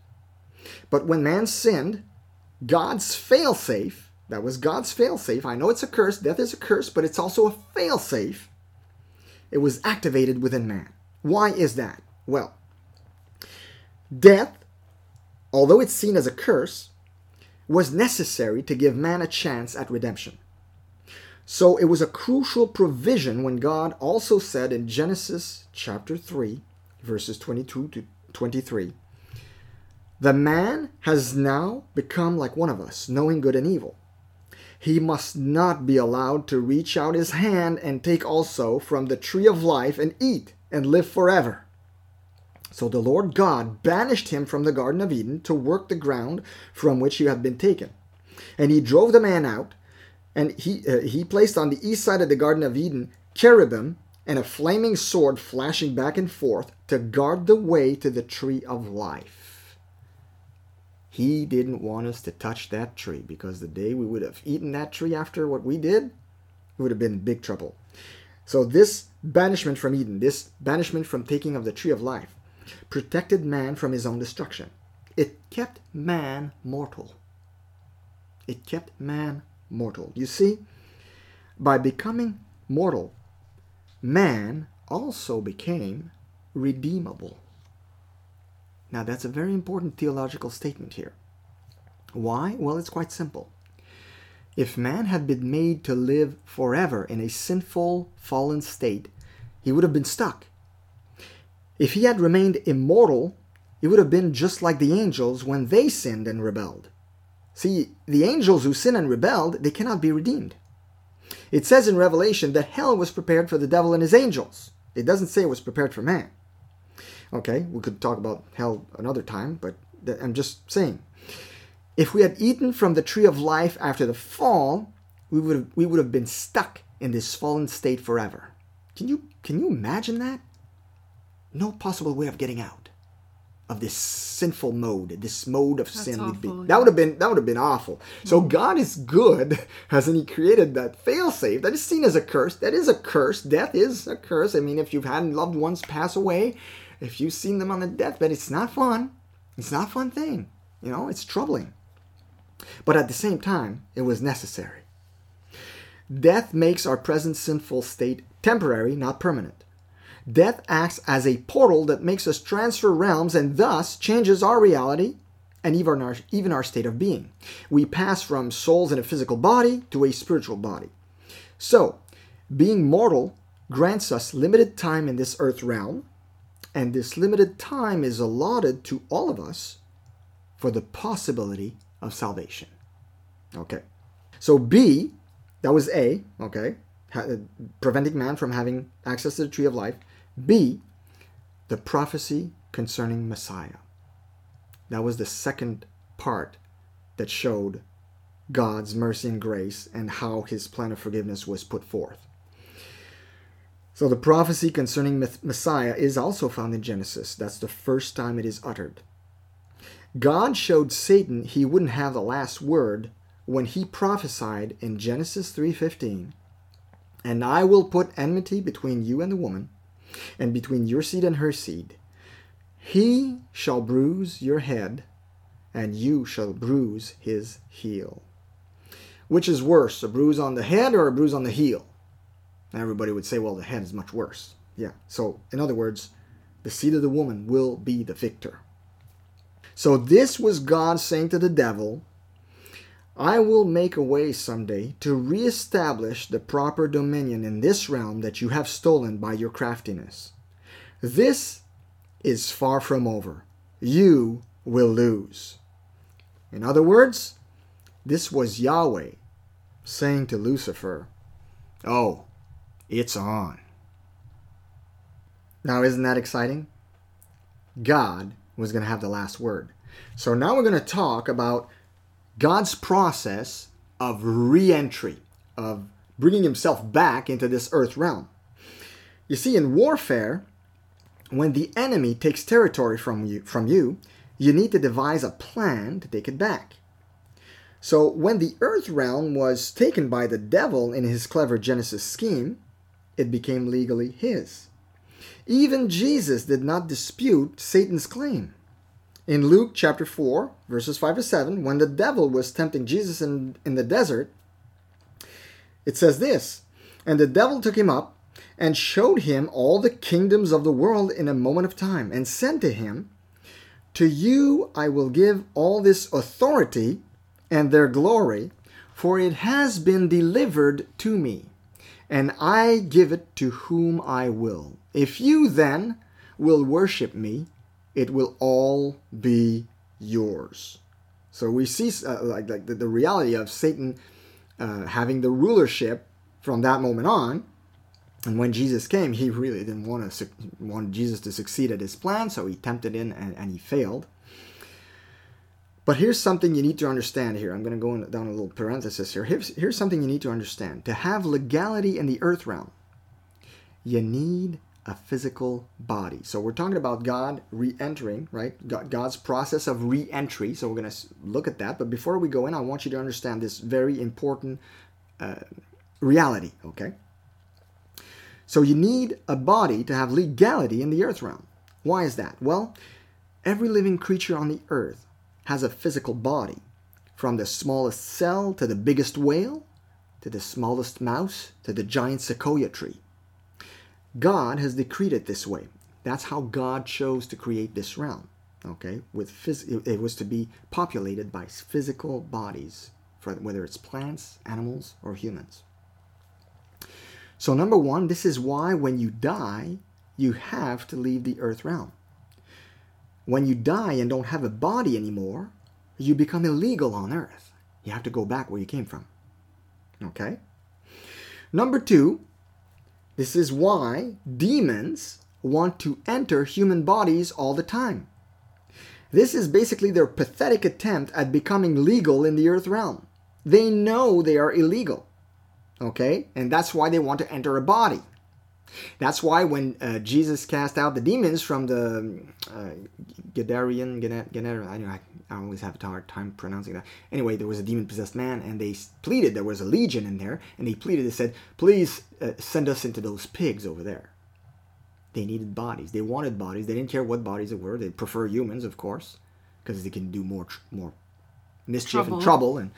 But when man sinned, God's failsafe, that was God's failsafe. I know it's a curse, death is a curse, but it's also a failsafe. It was activated within man. Why is that? Well, Death, although it's seen as a curse, was necessary to give man a chance at redemption. So it was a crucial provision when God also said in Genesis chapter 3, verses 22 to 23, The man has now become like one of us, knowing good and evil. He must not be allowed to reach out his hand and take also from the tree of life and eat and live forever. So the Lord God banished him from the Garden of Eden to work the ground from which he had been taken. And he drove the man out, and he, uh, he placed on the east side of the Garden of Eden cherubim and a flaming sword flashing back and forth to guard the way to the tree of life. He didn't want us to touch that tree because the day we would have eaten that tree after what we did, we would have been in big trouble. So, this banishment from Eden, this banishment from taking of the tree of life, protected man from his own destruction. It kept man mortal. It kept man mortal. You see, by becoming mortal, man also became redeemable. Now, that's a very important theological statement here. Why? Well, it's quite simple. If man had been made to live forever in a sinful, fallen state, he would have been stuck if he had remained immortal he would have been just like the angels when they sinned and rebelled. See, the angels who sin and rebelled, they cannot be redeemed. It says in Revelation that hell was prepared for the devil and his angels. It doesn't say it was prepared for man. Okay, we could talk about hell another time, but I'm just saying. If we had eaten from the tree of life after the fall, we would have, we would have been stuck in this fallen state forever. Can you can you imagine that? No possible way of getting out of this sinful mode, this mode of That's sin. be- That would have been that would have been awful. So mm. God is good, hasn't He created that failsafe that is seen as a curse? That is a curse. Death is a curse. I mean, if you've had loved ones pass away, if you've seen them on the deathbed, it's not fun. It's not a fun thing. You know, it's troubling. But at the same time, it was necessary. Death makes our present sinful state temporary, not permanent. Death acts as a portal that makes us transfer realms and thus changes our reality and even our, even our state of being. We pass from souls in a physical body to a spiritual body. So, being mortal grants us limited time in this earth realm, and this limited time is allotted to all of us for the possibility of salvation. Okay. So B, that was A, okay, ha- uh, preventing man from having access to the tree of life. B, the prophecy concerning Messiah. That was the second part that showed God's mercy and grace and how his plan of forgiveness was put forth. So the prophecy concerning Messiah is also found in Genesis. That's the first time it is uttered. God showed Satan he wouldn't have the last word when he prophesied in Genesis 3:15, "And I will put enmity between you and the woman, and between your seed and her seed. He shall bruise your head, and you shall bruise his heel." Which is worse, a bruise on the head or a bruise on the heel? Everybody would say, well, the head is much worse. Yeah. So, in other words, the seed of the woman will be the victor. So, this was God saying to the devil, I will make a way someday to reestablish the proper dominion in this realm that you have stolen by your craftiness. This is far from over. You will lose. In other words, this was Yahweh saying to Lucifer, Oh, it's on. Now, isn't that exciting? God was going to have the last word. So now we're going to talk about God's process of re entry, of bringing himself back into this earth realm. You see, in warfare, when the enemy takes territory from you, from you, you need to devise a plan to take it back. So when the earth realm was taken by the devil in his clever Genesis scheme, it became legally his. Even Jesus did not dispute Satan's claim. In Luke chapter 4, verses 5 to 7, when the devil was tempting Jesus in, in the desert, it says this And the devil took him up and showed him all the kingdoms of the world in a moment of time, and said to him, To you I will give all this authority and their glory, for it has been delivered to me, and I give it to whom I will. If you then will worship me, it will all be yours. So we see uh, like, like the, the reality of Satan uh, having the rulership from that moment on. And when Jesus came, he really didn't want to want Jesus to succeed at his plan, so he tempted him and, and he failed. But here's something you need to understand here. I'm going to go in, down a little parenthesis here. Here's, here's something you need to understand. To have legality in the earth realm, you need a physical body. So we're talking about God re-entering, right? God's process of re-entry. So we're going to look at that. But before we go in, I want you to understand this very important uh, reality, okay? So you need a body to have legality in the earth realm. Why is that? Well, every living creature on the earth has a physical body, from the smallest cell to the biggest whale, to the smallest mouse, to the giant sequoia tree. God has decreed it this way. That's how God chose to create this realm. Okay, with phys- it was to be populated by physical bodies, whether it's plants, animals, or humans. So number one, this is why when you die, you have to leave the earth realm. When you die and don't have a body anymore, you become illegal on earth. You have to go back where you came from. Okay? Number two, this is why demons want to enter human bodies all the time. This is basically their pathetic attempt at becoming legal in the earth realm. They know they are illegal. Okay? And that's why they want to enter a body. That's why when uh, Jesus cast out the demons from the uh, Gadarian, Gadar, I, know, I, I always have a hard time pronouncing that. Anyway, there was a demon possessed man, and they pleaded. There was a legion in there, and they pleaded. They said, "Please uh, send us into those pigs over there." They needed bodies. They wanted bodies. They didn't care what bodies it were. They prefer humans, of course, because they can do more tr- more mischief trouble. and trouble. And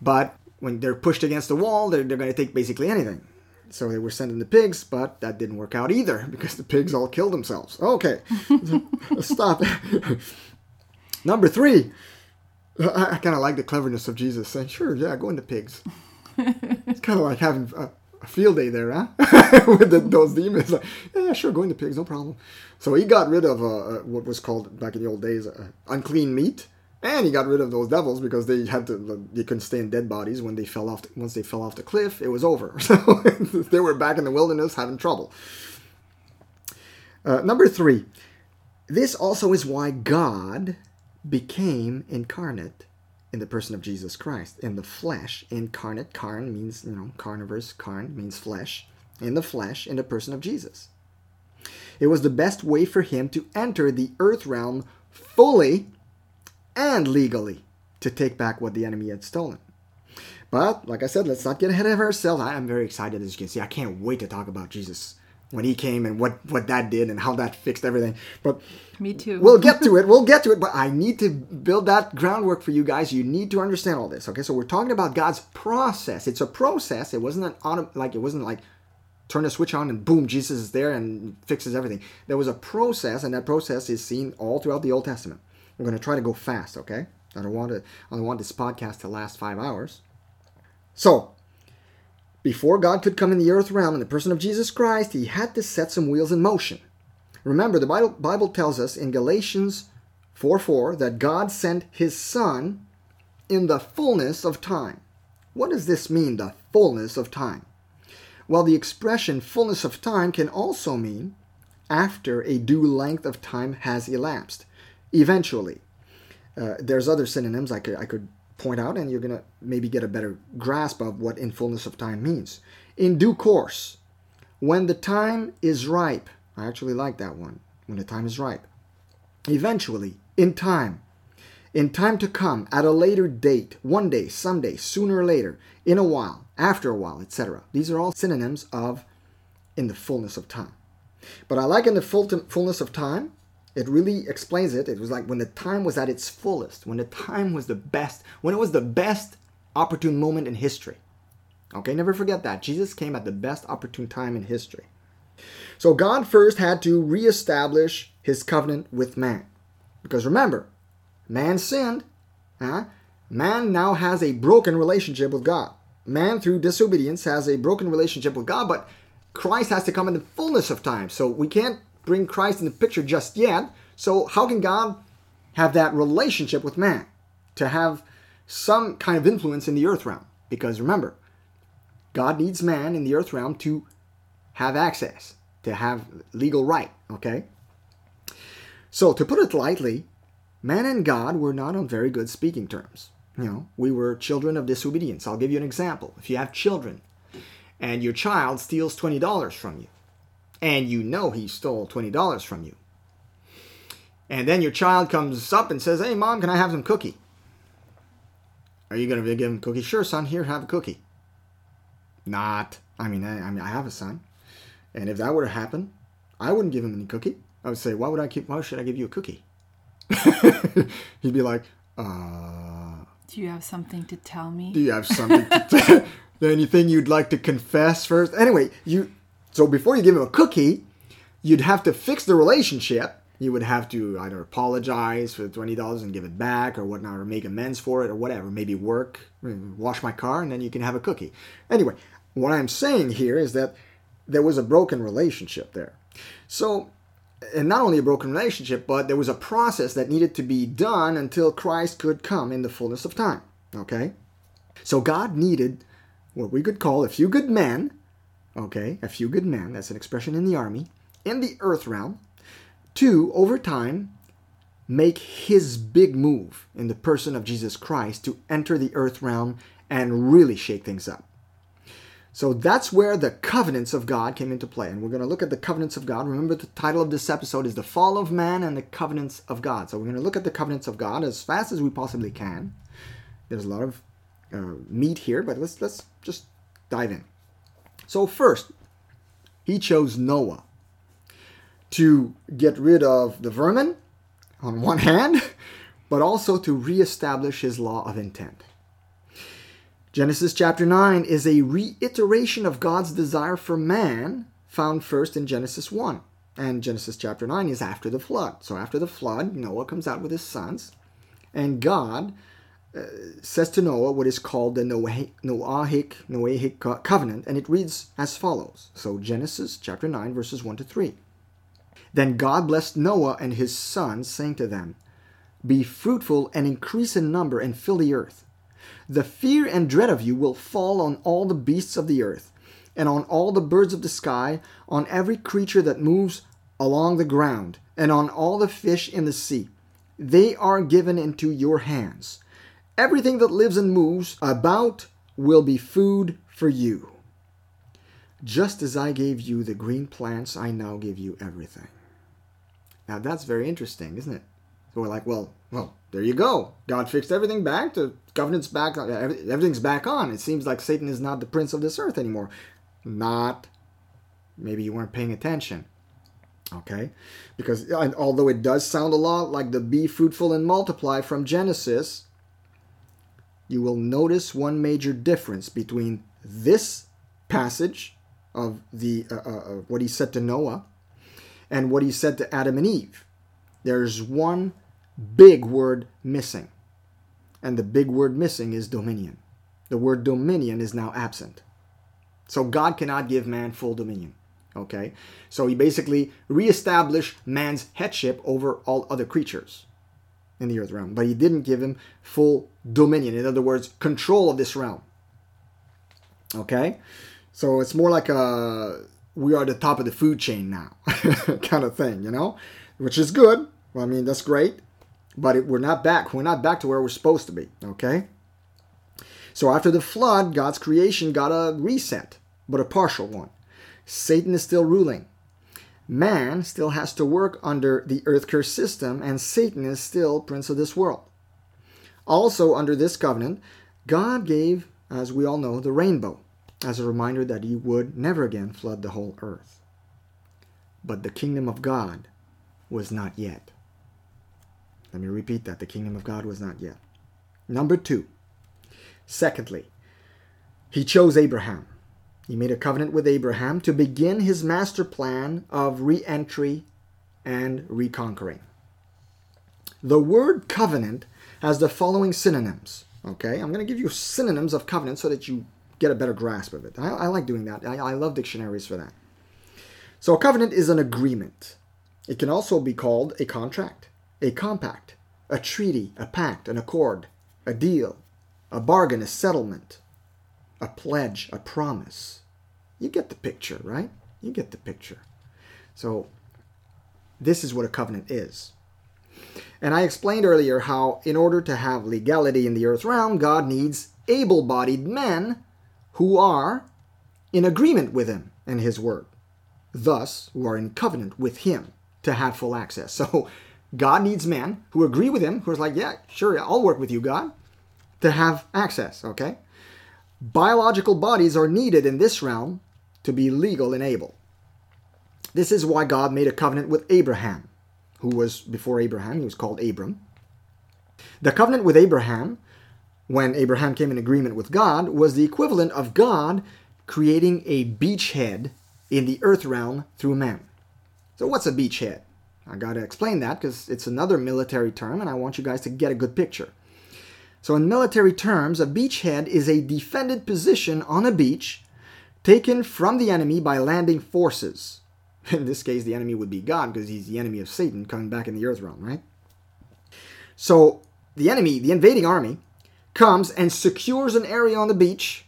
but when they're pushed against the wall, they're, they're going to take basically anything. So they were sending the pigs, but that didn't work out either because the pigs all killed themselves. Okay, stop. Number three, I, I kind of like the cleverness of Jesus saying, "Sure, yeah, go into pigs." it's kind of like having a, a, field day there, huh? With the, those demons, like, yeah, sure, go into pigs, no problem. So he got rid of uh, uh what was called back in the old days uh, unclean meat and he got rid of those devils because they had to they couldn't stay in dead bodies when they fell off once they fell off the cliff it was over. So they were back in the wilderness having trouble. Uh, number three this also is why god became incarnate in the person of jesus christ. In the flesh incarnate carn means you know carnivorous carn means flesh. In the flesh in the person of jesus. It was the best way for him to enter the earth realm fully and legally to take back what the enemy had stolen. But like I said, let's not get ahead of ourselves. I am very excited, as you can see. I can't wait to talk about Jesus when he came and what what that did and how that fixed everything. But me too. we'll get to it. We'll get to it. But I need to build that groundwork for you guys. You need to understand all this. Okay, so we're talking about God's process. It's a process. It wasn't an auto like it wasn't like turn the switch on and boom, Jesus is there and fixes everything. There was a process, and that process is seen all throughout the Old Testament. I'm going to try to go fast, okay? I don't want to. I don't want this podcast to last five hours. So, before God could come in the earth realm in the person of Jesus Christ, He had to set some wheels in motion. Remember, the Bible, Bible tells us in Galatians 4 4 that God sent His Son in the fullness of time. What does this mean, the fullness of time? Well, the expression fullness of time can also mean after a due length of time has elapsed eventually. Uh, there's other synonyms I could, I could point out, and you're going to maybe get a better grasp of what in fullness of time means. In due course, when the time is ripe, I actually like that one, when the time is ripe. Eventually, in time, in time to come, at a later date, one day, someday, sooner or later, in a while, after a while, etc. These are all synonyms of in the fullness of time. But I like in the full fullness of time it really explains it. It was like when the time was at its fullest, when the time was the best, when it was the best opportune moment in history. Okay, never forget that. Jesus came at the best opportune time in history. So God first had to reestablish his covenant with man. Because remember, man sinned. Huh? Man now has a broken relationship with God. Man, through disobedience, has a broken relationship with God, but Christ has to come in the fullness of time. So we can't bring Christ in the picture just yet. So, how can God have that relationship with man to have some kind of influence in the earth realm? Because remember, God needs man in the earth realm to have access, to have legal right, okay? So, to put it lightly, man and God were not on very good speaking terms. You know, we were children of disobedience. I'll give you an example. If you have children and your child steals $20 from you, and you know he stole $20 from you. And then your child comes up and says, Hey, mom, can I have some cookie? Are you going to give him cookie? Sure, son, here, have a cookie. Not. I mean, I, I mean, I have a son. And if that were to happen, I wouldn't give him any cookie. I would say, Why would I keep, why should I give you a cookie? He'd be like, uh. Do you have something to tell me? Do you have something to tell Anything you'd like to confess first? Anyway, you so before you give him a cookie, you'd have to fix the relationship. You would have to either apologize for the twenty dollars and give it back, or whatnot, or make amends for it, or whatever. Maybe work, wash my car, and then you can have a cookie. Anyway, what I'm saying here is that there was a broken relationship there. So and not only a broken relationship, but there was a process that needed to be done until Christ could come in the fullness of time. Okay? So God needed what we could call a few good men, okay, a few good men, that's an expression in the army, in the earth realm, to, over time, make his big move in the person of Jesus Christ to enter the earth realm and really shake things up. So that's where the covenants of God came into play. And we're going to look at the covenants of God. Remember, the title of this episode is The Fall of Man and the Covenants of God. So we're going to look at the covenants of God as fast as we possibly can. There's a lot of uh, meat here, but let's, let's just dive in. So, first, he chose Noah to get rid of the vermin on one hand, but also to reestablish his law of intent. Genesis chapter 9 is a reiteration of God's desire for man, found first in Genesis 1. And Genesis chapter 9 is after the flood. So after the flood, Noah comes out with his sons, and God uh, says to Noah what is called the Noahic, Noahic, covenant, and it reads as follows. So Genesis chapter 9, verses 1 to 3. Then God blessed Noah and his sons, saying to them, Be fruitful and increase in number and fill the earth. The fear and dread of you will fall on all the beasts of the earth, and on all the birds of the sky, on every creature that moves along the ground, and on all the fish in the sea. They are given into your hands. Everything that lives and moves about will be food for you. Just as I gave you the green plants, I now give you everything. Now that's very interesting, isn't it? So we're like, well, well, there you go. God fixed everything back. The covenant's back. Uh, everything's back on. It seems like Satan is not the prince of this earth anymore. Not. Maybe you weren't paying attention. Okay? Because although it does sound a lot like the be fruitful and multiply from Genesis, you will notice one major difference between this passage of the uh, uh, uh what he said to Noah and what he said to Adam and Eve. There's one big word missing. And the big word missing is dominion. The word dominion is now absent. So God cannot give man full dominion. Okay? So he basically reestablished man's headship over all other creatures in the earth realm, but he didn't give him full dominion. In other words, control of this realm. Okay? So it's more like a we are the top of the food chain now kind of thing, you know? Which is good. Well, I mean, that's great but it, we're not back. We're not back to where we're supposed to be. Okay? So after the flood, God's creation got a reset, but a partial one. Satan is still ruling. Man still has to work under the earth curse system, and Satan is still prince of this world. Also, under this covenant, God gave, as we all know, the rainbow as a reminder that he would never again flood the whole earth. But the kingdom of God was not yet. Let me repeat that the kingdom of God was not yet. Number two, secondly, he chose Abraham. He made a covenant with Abraham to begin his master plan of re entry and reconquering. The word covenant has the following synonyms. Okay, I'm going to give you synonyms of covenant so that you get a better grasp of it. I, I like doing that. I, I love dictionaries for that. So, a covenant is an agreement. It can also be called a contract a compact, a treaty, a pact, an accord, a deal, a bargain, a settlement, a pledge, a promise. You get the picture, right? You get the picture. So, this is what a covenant is. And I explained earlier how, in order to have legality in the earth realm, God needs able bodied men who are in agreement with Him and His word, thus, who are in covenant with Him to have full access. So, God needs men who agree with him, who are like, yeah, sure, I'll work with you, God, to have access, okay? Biological bodies are needed in this realm to be legal and able. This is why God made a covenant with Abraham, who was before Abraham, he was called Abram. The covenant with Abraham, when Abraham came in agreement with God, was the equivalent of God creating a beachhead in the earth realm through man. So, what's a beachhead? I got to explain that because it's another military term and I want you guys to get a good picture. So, in military terms, a beachhead is a defended position on a beach taken from the enemy by landing forces. In this case, the enemy would be God because he's the enemy of Satan coming back in the earth realm, right? So the enemy, the invading army, comes and secures an area on the beach.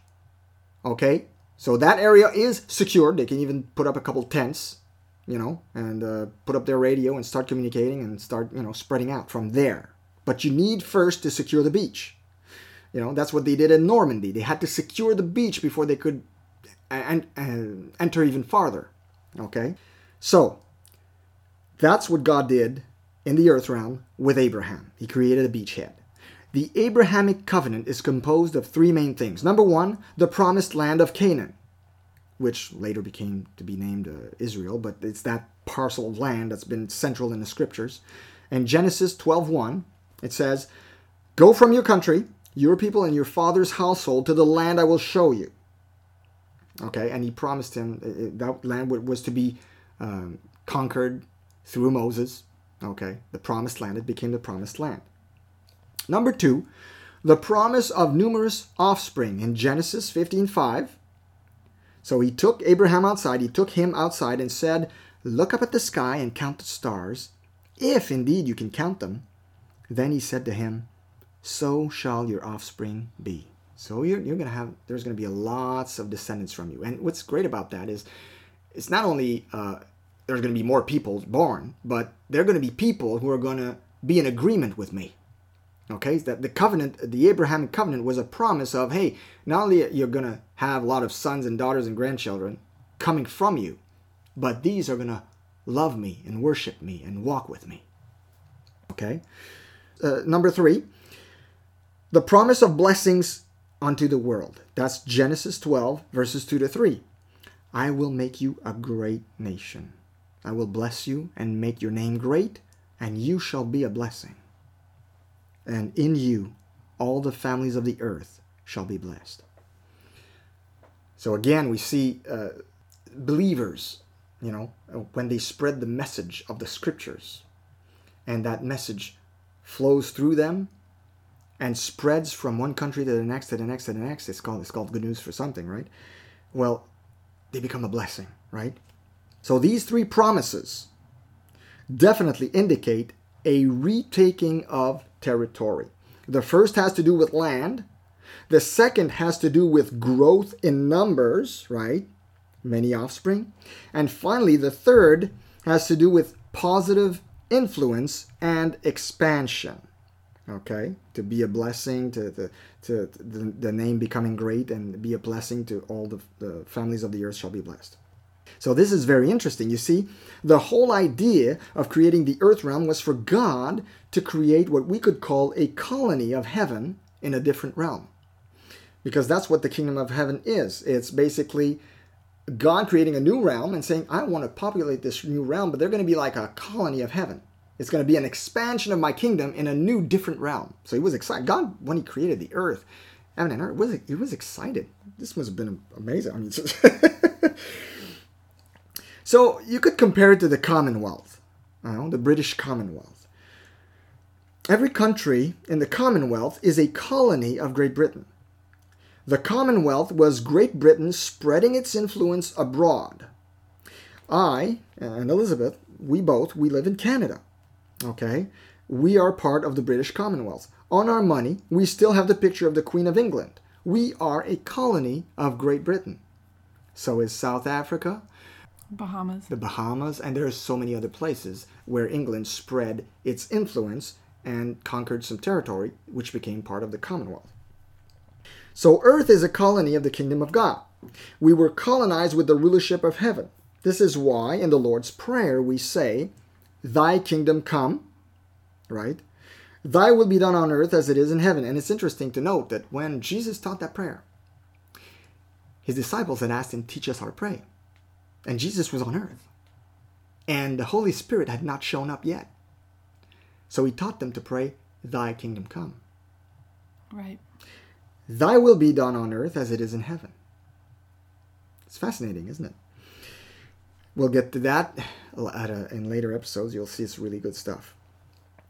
Okay, so that area is secured. They can even put up a couple tents, you know, and uh, put up their radio and start communicating and start, you know, spreading out from there. But you need first to secure the beach. You know, that's what they did in Normandy. They had to secure the beach before they could and, enter even farther. Okay? So, that's what God did in the earth realm with Abraham. He created a beachhead. The Abrahamic covenant is composed of three main things. Number one, the promised land of Canaan, which later became to be named uh, Israel, but it's that parcel of land that's been central in the scriptures. And Genesis 12:1, it says, "Go from your country, your people and your father's household to the land I will show you." Okay, and he promised him uh, uh, that land was to be um, conquered through Moses. Okay, the promised land, it became the promised land. Number two, the promise of numerous offspring in Genesis 15:5. So he took Abraham outside, he took him outside and said, Look up at the sky and count the stars, if indeed you can count them. Then he said to him, So shall your offspring be. So you're, you're gonna have there's gonna be lots of descendants from you. And what's great about that is it's not only uh, there's gonna be more people born, but they're gonna be people who are gonna be in agreement with me. Okay, that the covenant, the Abrahamic covenant, was a promise of, hey, not only you're gonna have a lot of sons and daughters and grandchildren coming from you, but these are gonna love me and worship me and walk with me. Okay. Uh, number three, the promise of blessings unto the world. That's Genesis 12, verses 2 to 3. I will make you a great nation. I will bless you and make your name great, and you shall be a blessing and in you all the families of the earth shall be blessed. So again, we see uh, believers, you know, when they spread the message of the scriptures, and that message flows through them and spreads from one country to the next, to the next, to the next. It's called it's called good news for something, right? Well, they become a blessing, right? So these three promises definitely indicate a retaking of territory. The first has to do with land. The second has to do with growth in numbers, right? Many offspring. And finally, the third has to do with positive influence and expansion. Okay? To be a blessing, to, the, to the, the name becoming great, and be a blessing to all the, the families of the earth shall be blessed. So this is very interesting. You see, the whole idea of creating the earth realm was for God to create what we could call a colony of heaven in a different realm. Because that's what the kingdom of heaven is. It's basically God creating a new realm and saying, I want to populate this new realm, but they're going to be like a colony of heaven. It's going to be an expansion of my kingdom in a new, different realm. So he was excited. God, when he created the earth, heaven and earth, was, he was excited. This must have been amazing. I mean, So you could compare it to the Commonwealth, you know, the British Commonwealth. Every country in the Commonwealth is a colony of Great Britain. The Commonwealth was Great Britain spreading its influence abroad. I and Elizabeth, we both, we live in Canada. Okay? We are part of the British Commonwealth. On our money, we still have the picture of the Queen of England. We are a colony of Great Britain. So is South Africa, Bahamas. The Bahamas, and there are so many other places where England spread its influence and conquered some territory, which became part of the Commonwealth. So, Earth is a colony of the kingdom of God. We were colonized with the rulership of heaven. This is why in the Lord's Prayer we say, Thy kingdom come, right? Thy will be done on earth as it is in heaven. And it's interesting to note that when Jesus taught that prayer, his disciples had asked him, Teach us how to pray. And Jesus was on earth. And the Holy Spirit had not shown up yet. So he taught them to pray, Thy kingdom come. Right. Thy will be done on earth as it is in heaven. It's fascinating, isn't it? We'll get to that in later episodes. You'll see it's really good stuff.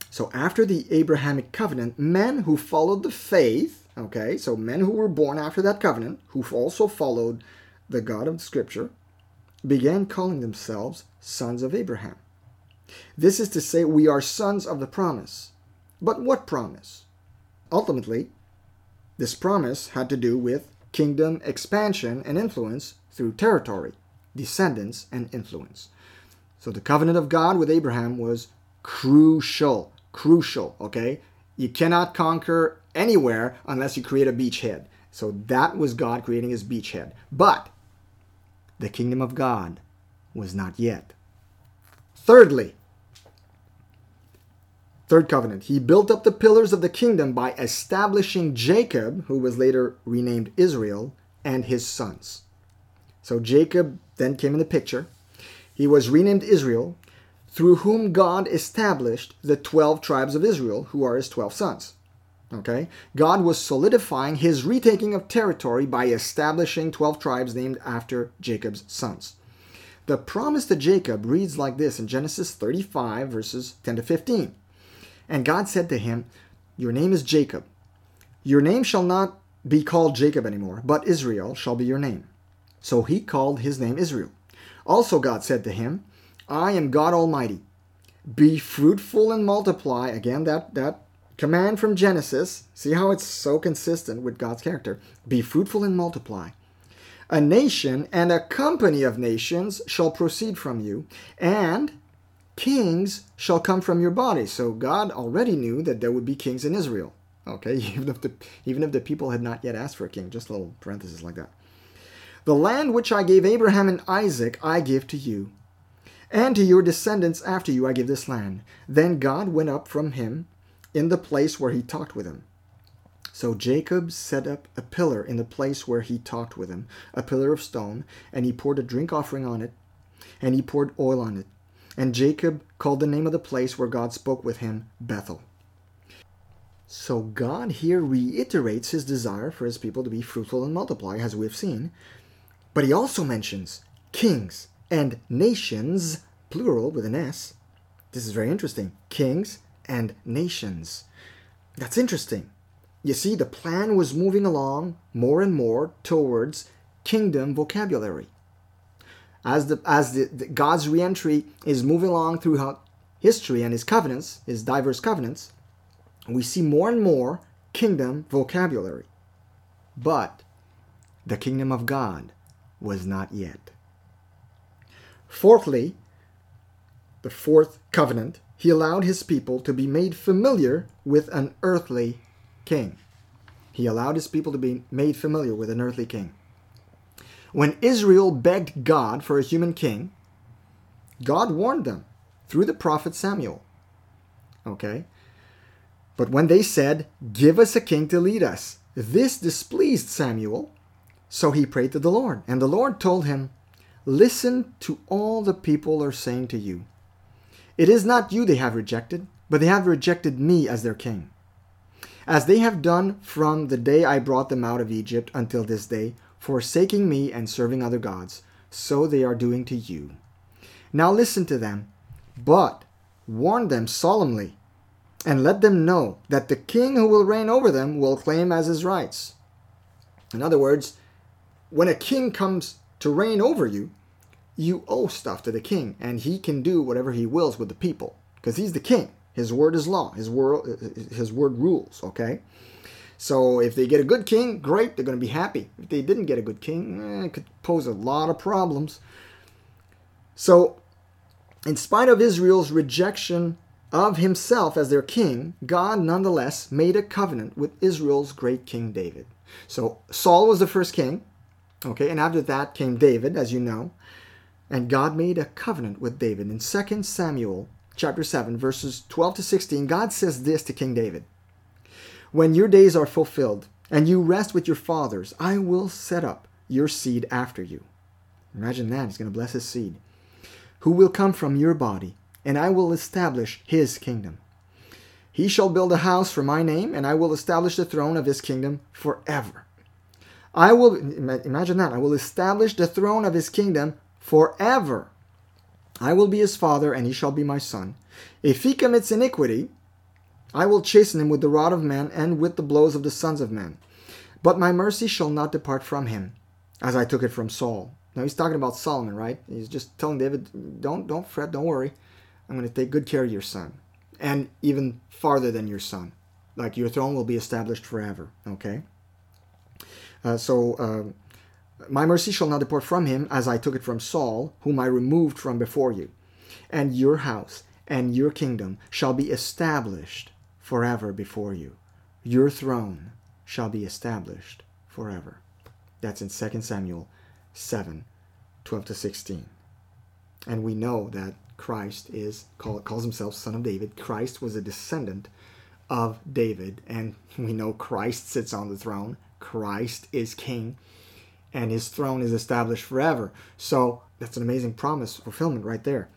So, after the Abrahamic covenant, men who followed the faith, okay, so men who were born after that covenant, who also followed the God of Scripture, began calling themselves sons of Abraham. This is to say, we are sons of the promise. But what promise? Ultimately, this promise had to do with kingdom expansion and influence through territory, descendants, and influence. So the covenant of God with Abraham was crucial. Crucial, okay? You cannot conquer anywhere unless you create a beachhead. So that was God creating his beachhead. But the kingdom of God was not yet. Thirdly, third covenant, he built up the pillars of the kingdom by establishing Jacob, who was later renamed Israel, and his sons. So Jacob then came in the picture. He was renamed Israel, through whom God established the 12 tribes of Israel, who are his 12 sons. Okay? God was solidifying his retaking of territory by establishing 12 tribes named after Jacob's sons. The promise to Jacob reads like this in Genesis 35, verses 10 to 15. And God said to him, Your name is Jacob. Your name shall not be called Jacob anymore, but Israel shall be your name. So he called his name Israel. Also, God said to him, I am God Almighty. Be fruitful and multiply. Again, that, that command from Genesis, see how it's so consistent with God's character. Be fruitful and multiply. A nation and a company of nations shall proceed from you, and kings shall come from your body. So God already knew that there would be kings in Israel. Okay, even if the even if the people had not yet asked for a king, just a little parenthesis like that. The land which I gave Abraham and Isaac I give to you, and to your descendants after you I give this land. Then God went up from him in the place where he talked with him. So Jacob set up a pillar in the place where he talked with him, a pillar of stone, and he poured a drink offering on it, and he poured oil on it. And Jacob called the name of the place where God spoke with him Bethel. So God here reiterates his desire for his people to be fruitful and multiply, as we've seen. But he also mentions kings and nations, plural with an S. This is very interesting. Kings and nations. That's interesting. You see, the plan was moving along more and more towards kingdom vocabulary. As the as the, the God's reentry is moving along throughout history and his covenants, his diverse covenants, we see more and more kingdom vocabulary. But the kingdom of God was not yet. Fourthly, the fourth covenant he allowed his people to be made familiar with an earthly king. He allowed his people to be made familiar with an earthly king. When Israel begged God for a human king, God warned them through the prophet Samuel. Okay? But when they said, Give us a king to lead us, this displeased Samuel. So he prayed to the Lord. And the Lord told him, Listen to all the people are saying to you. It is not you they have rejected, but they have rejected me as their king. As they have done from the day I brought them out of Egypt until this day, forsaking me and serving other gods, so they are doing to you. Now listen to them, but warn them solemnly, and let them know that the king who will reign over them will claim as his rights. In other words, when a king comes to reign over you, you owe stuff to the king, and he can do whatever he wills with the people because he's the king. His word is law. His word, his word rules. Okay. So if they get a good king, great, they're going to be happy. If they didn't get a good king, eh, it could pose a lot of problems. So, in spite of Israel's rejection of himself as their king, God nonetheless made a covenant with Israel's great king David. So Saul was the first king, okay, and after that came David, as you know. And God made a covenant with David. In 2 Samuel chapter 7, verses 12 to 16, God says this to King David When your days are fulfilled and you rest with your fathers, I will set up your seed after you. Imagine that. He's going to bless his seed. Who will come from your body, and I will establish his kingdom. He shall build a house for my name, and I will establish the throne of his kingdom forever. I will, imagine that, I will establish the throne of his kingdom forever. I will be his father, and he shall be my son. If he commits iniquity, I will chasten him with the rod of men and with the blows of the sons of men. But my mercy shall not depart from him, as I took it from Saul, Now he's talking about Solomon, right? He's just telling David, don't don't fret, don't worry. I'm going to take good care of your son, and even farther than your son. Like your throne will be established forever. Okay. Uh, so. Uh, my mercy shall not depart from him, as I took it from Saul, whom I removed from before you. And your house and your kingdom shall be established forever before you. Your throne shall be established forever. That's in 2 Samuel 7 12 to 16. And we know that Christ is call, calls himself son of David. Christ was a descendant of David, and we know Christ sits on the throne. Christ is king, and his throne is established forever. So that's an amazing promise fulfillment right there.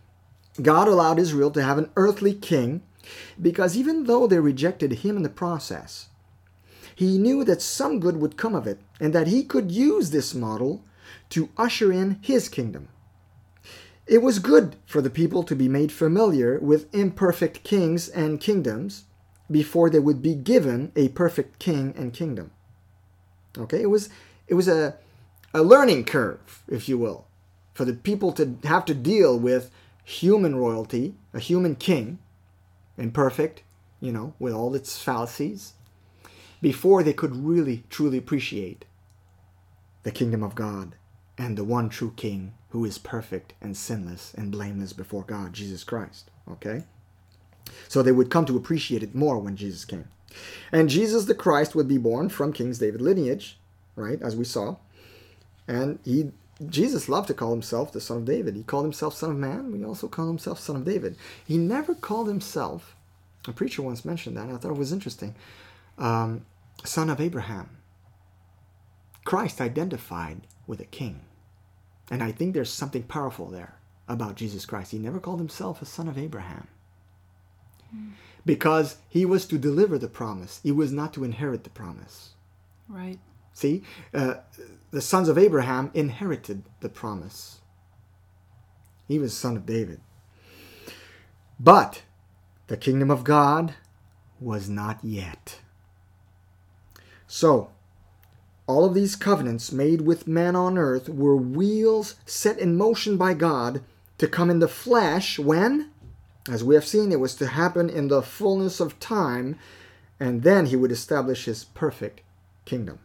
God allowed Israel to have an earthly king because even though they rejected him in the process, he knew that some good would come of it and that he could use this model to usher in his kingdom. It was good for the people to be made familiar with imperfect kings and kingdoms before they would be given a perfect king and kingdom. Okay, it was it was a a learning curve, if you will, for the people to have to deal with human royalty, a human king, imperfect, you know, with all its fallacies, before they could really truly appreciate the kingdom of God and the one true king who is perfect and sinless and blameless before God, Jesus Christ. Okay? So they would come to appreciate it more when Jesus came. And Jesus the Christ would be born from King's David lineage, right, as we saw. And he Jesus loved to call himself the son of David. He called himself son of man. He also called himself son of David. He never called himself, a preacher once mentioned that, I thought it was interesting, um, son of Abraham. Christ identified with a king. And I think there's something powerful there about Jesus Christ. He never called himself a son of Abraham. Because he was to deliver the promise, he was not to inherit the promise. Right. See, uh, the sons of Abraham inherited the promise. He was son of David. But the kingdom of God was not yet. So, all of these covenants made with man on earth were wheels set in motion by God to come in the flesh when, as we have seen, it was to happen in the fullness of time, and then he would establish his perfect kingdom.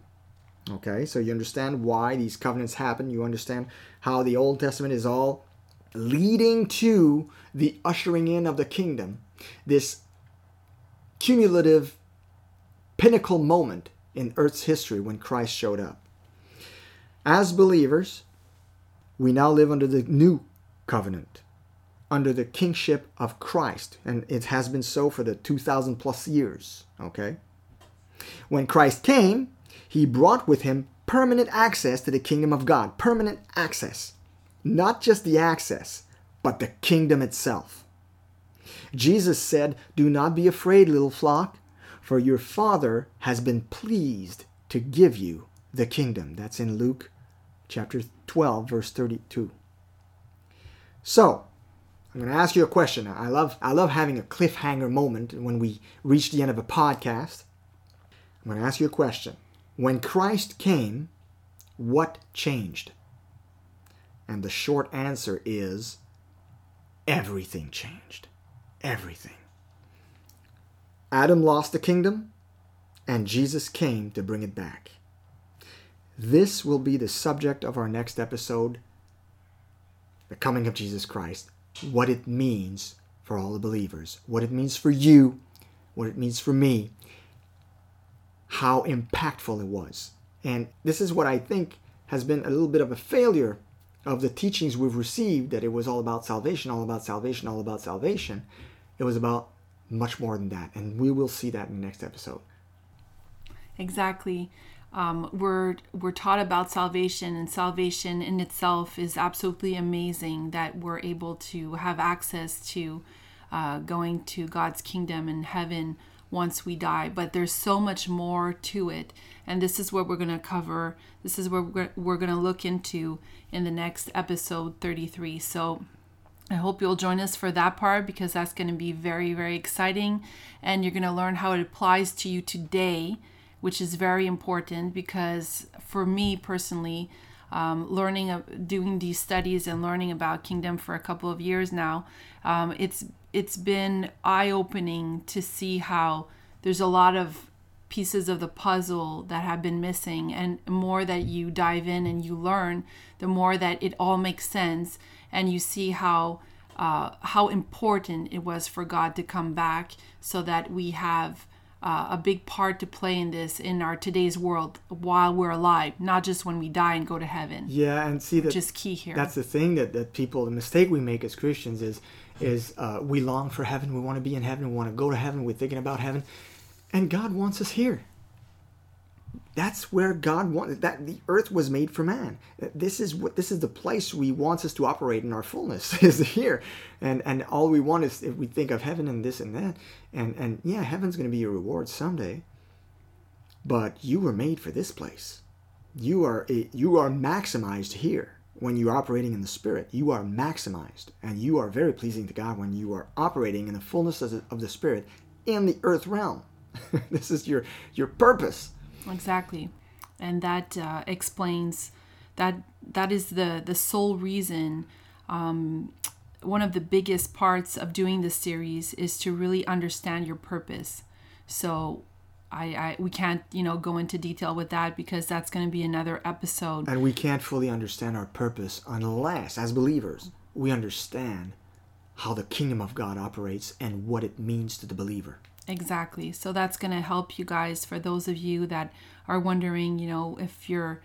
Okay, so you understand why these covenants happen. You understand how the Old Testament is all leading to the ushering in of the kingdom, this cumulative pinnacle moment in Earth's history when Christ showed up. As believers, we now live under the new covenant, under the kingship of Christ, and it has been so for the 2,000 plus years. Okay? When Christ came, he brought with him permanent access to the kingdom of God. Permanent access. Not just the access, but the kingdom itself. Jesus said, Do not be afraid, little flock, for your Father has been pleased to give you the kingdom. That's in Luke chapter 12, verse 32. So, I'm going to ask you a question. I love, I love having a cliffhanger moment when we reach the end of a podcast. I'm going to ask you a question. When Christ came, what changed? And the short answer is everything changed. Everything. Adam lost the kingdom, and Jesus came to bring it back. This will be the subject of our next episode the coming of Jesus Christ, what it means for all the believers, what it means for you, what it means for me, how impactful it was. And this is what I think has been a little bit of a failure of the teachings we've received that it was all about salvation, all about salvation, all about salvation. It was about much more than that. And we will see that in the next episode. Exactly. Um, we're we're taught about salvation, and salvation in itself is absolutely amazing. That we're able to have access to uh, going to God's kingdom and heaven once we die, but there's so much more to it. And this is what we're going to cover. This is what we're, going to look into in the next episode 33. So I hope you'll join us for that part because that's going to be very, very exciting. And you're going to learn how it applies to you today, which is very important because for me personally, um, learning, uh, doing these studies and learning about kingdom for a couple of years now, um, it's it's been eye opening to see how there's a lot of pieces of the puzzle that have been missing, and more that you dive in and you learn, the more that it all makes sense, and you see how. Uh, how important it was for God to come back so that we have uh, a big part to play in this in our today's world while we're alive, not just when we die and go to heaven. Yeah, and see that Just key here. That's the thing that, that people the mistake we make as Christians is is uh, we long for heaven, we want to be in heaven, we want to go to heaven, we're thinking about heaven, and God wants us here. That's where God wanted that the earth was made for man. This is what this is the place we wants us to operate in our fullness is here, and and all we want is if we think of heaven and this and that, and and yeah, heaven's going to be your reward someday. But you were made for this place. You are eh, you are maximized here when you're operating in the spirit. You are maximized, and you are very pleasing to God when you are operating in the fullness of the, of the spirit in the earth realm. this is your your purpose. Exactly. And that uh, explains that that is the the sole reason um, one of the biggest parts of doing this series is to really understand your purpose. So I, I we can't you know go into detail with that because that's going to be another episode. And we can't fully understand our purpose unless, as believers, we understand how the kingdom of God operates and what it means to the believer. Exactly. So that's going to help you guys for those of you that are wondering, you know, if you're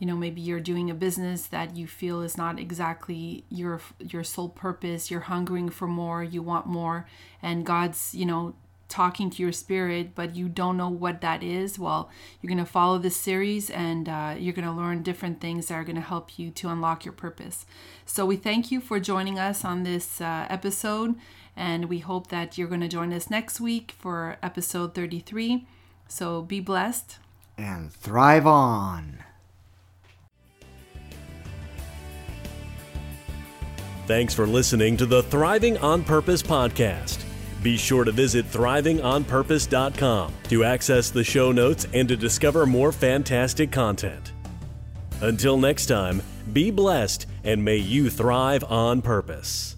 you know, maybe you're doing a business that you feel is not exactly your your sole purpose, you're hungering for more, you want more and God's, you know, talking to your spirit, but you don't know what that is, well, you're going to follow this series and uh, you're going to learn different things that are going to help you to unlock your purpose. So we thank you for joining us on this uh, episode, and we hope that you're going to join us next week for episode 33. So be blessed. And thrive on. Thanks for listening to the Thriving on Purpose podcast. Be sure to visit thrivingonpurpose.com to access the show notes and to discover more fantastic content. Until next time, be blessed and may you thrive on purpose.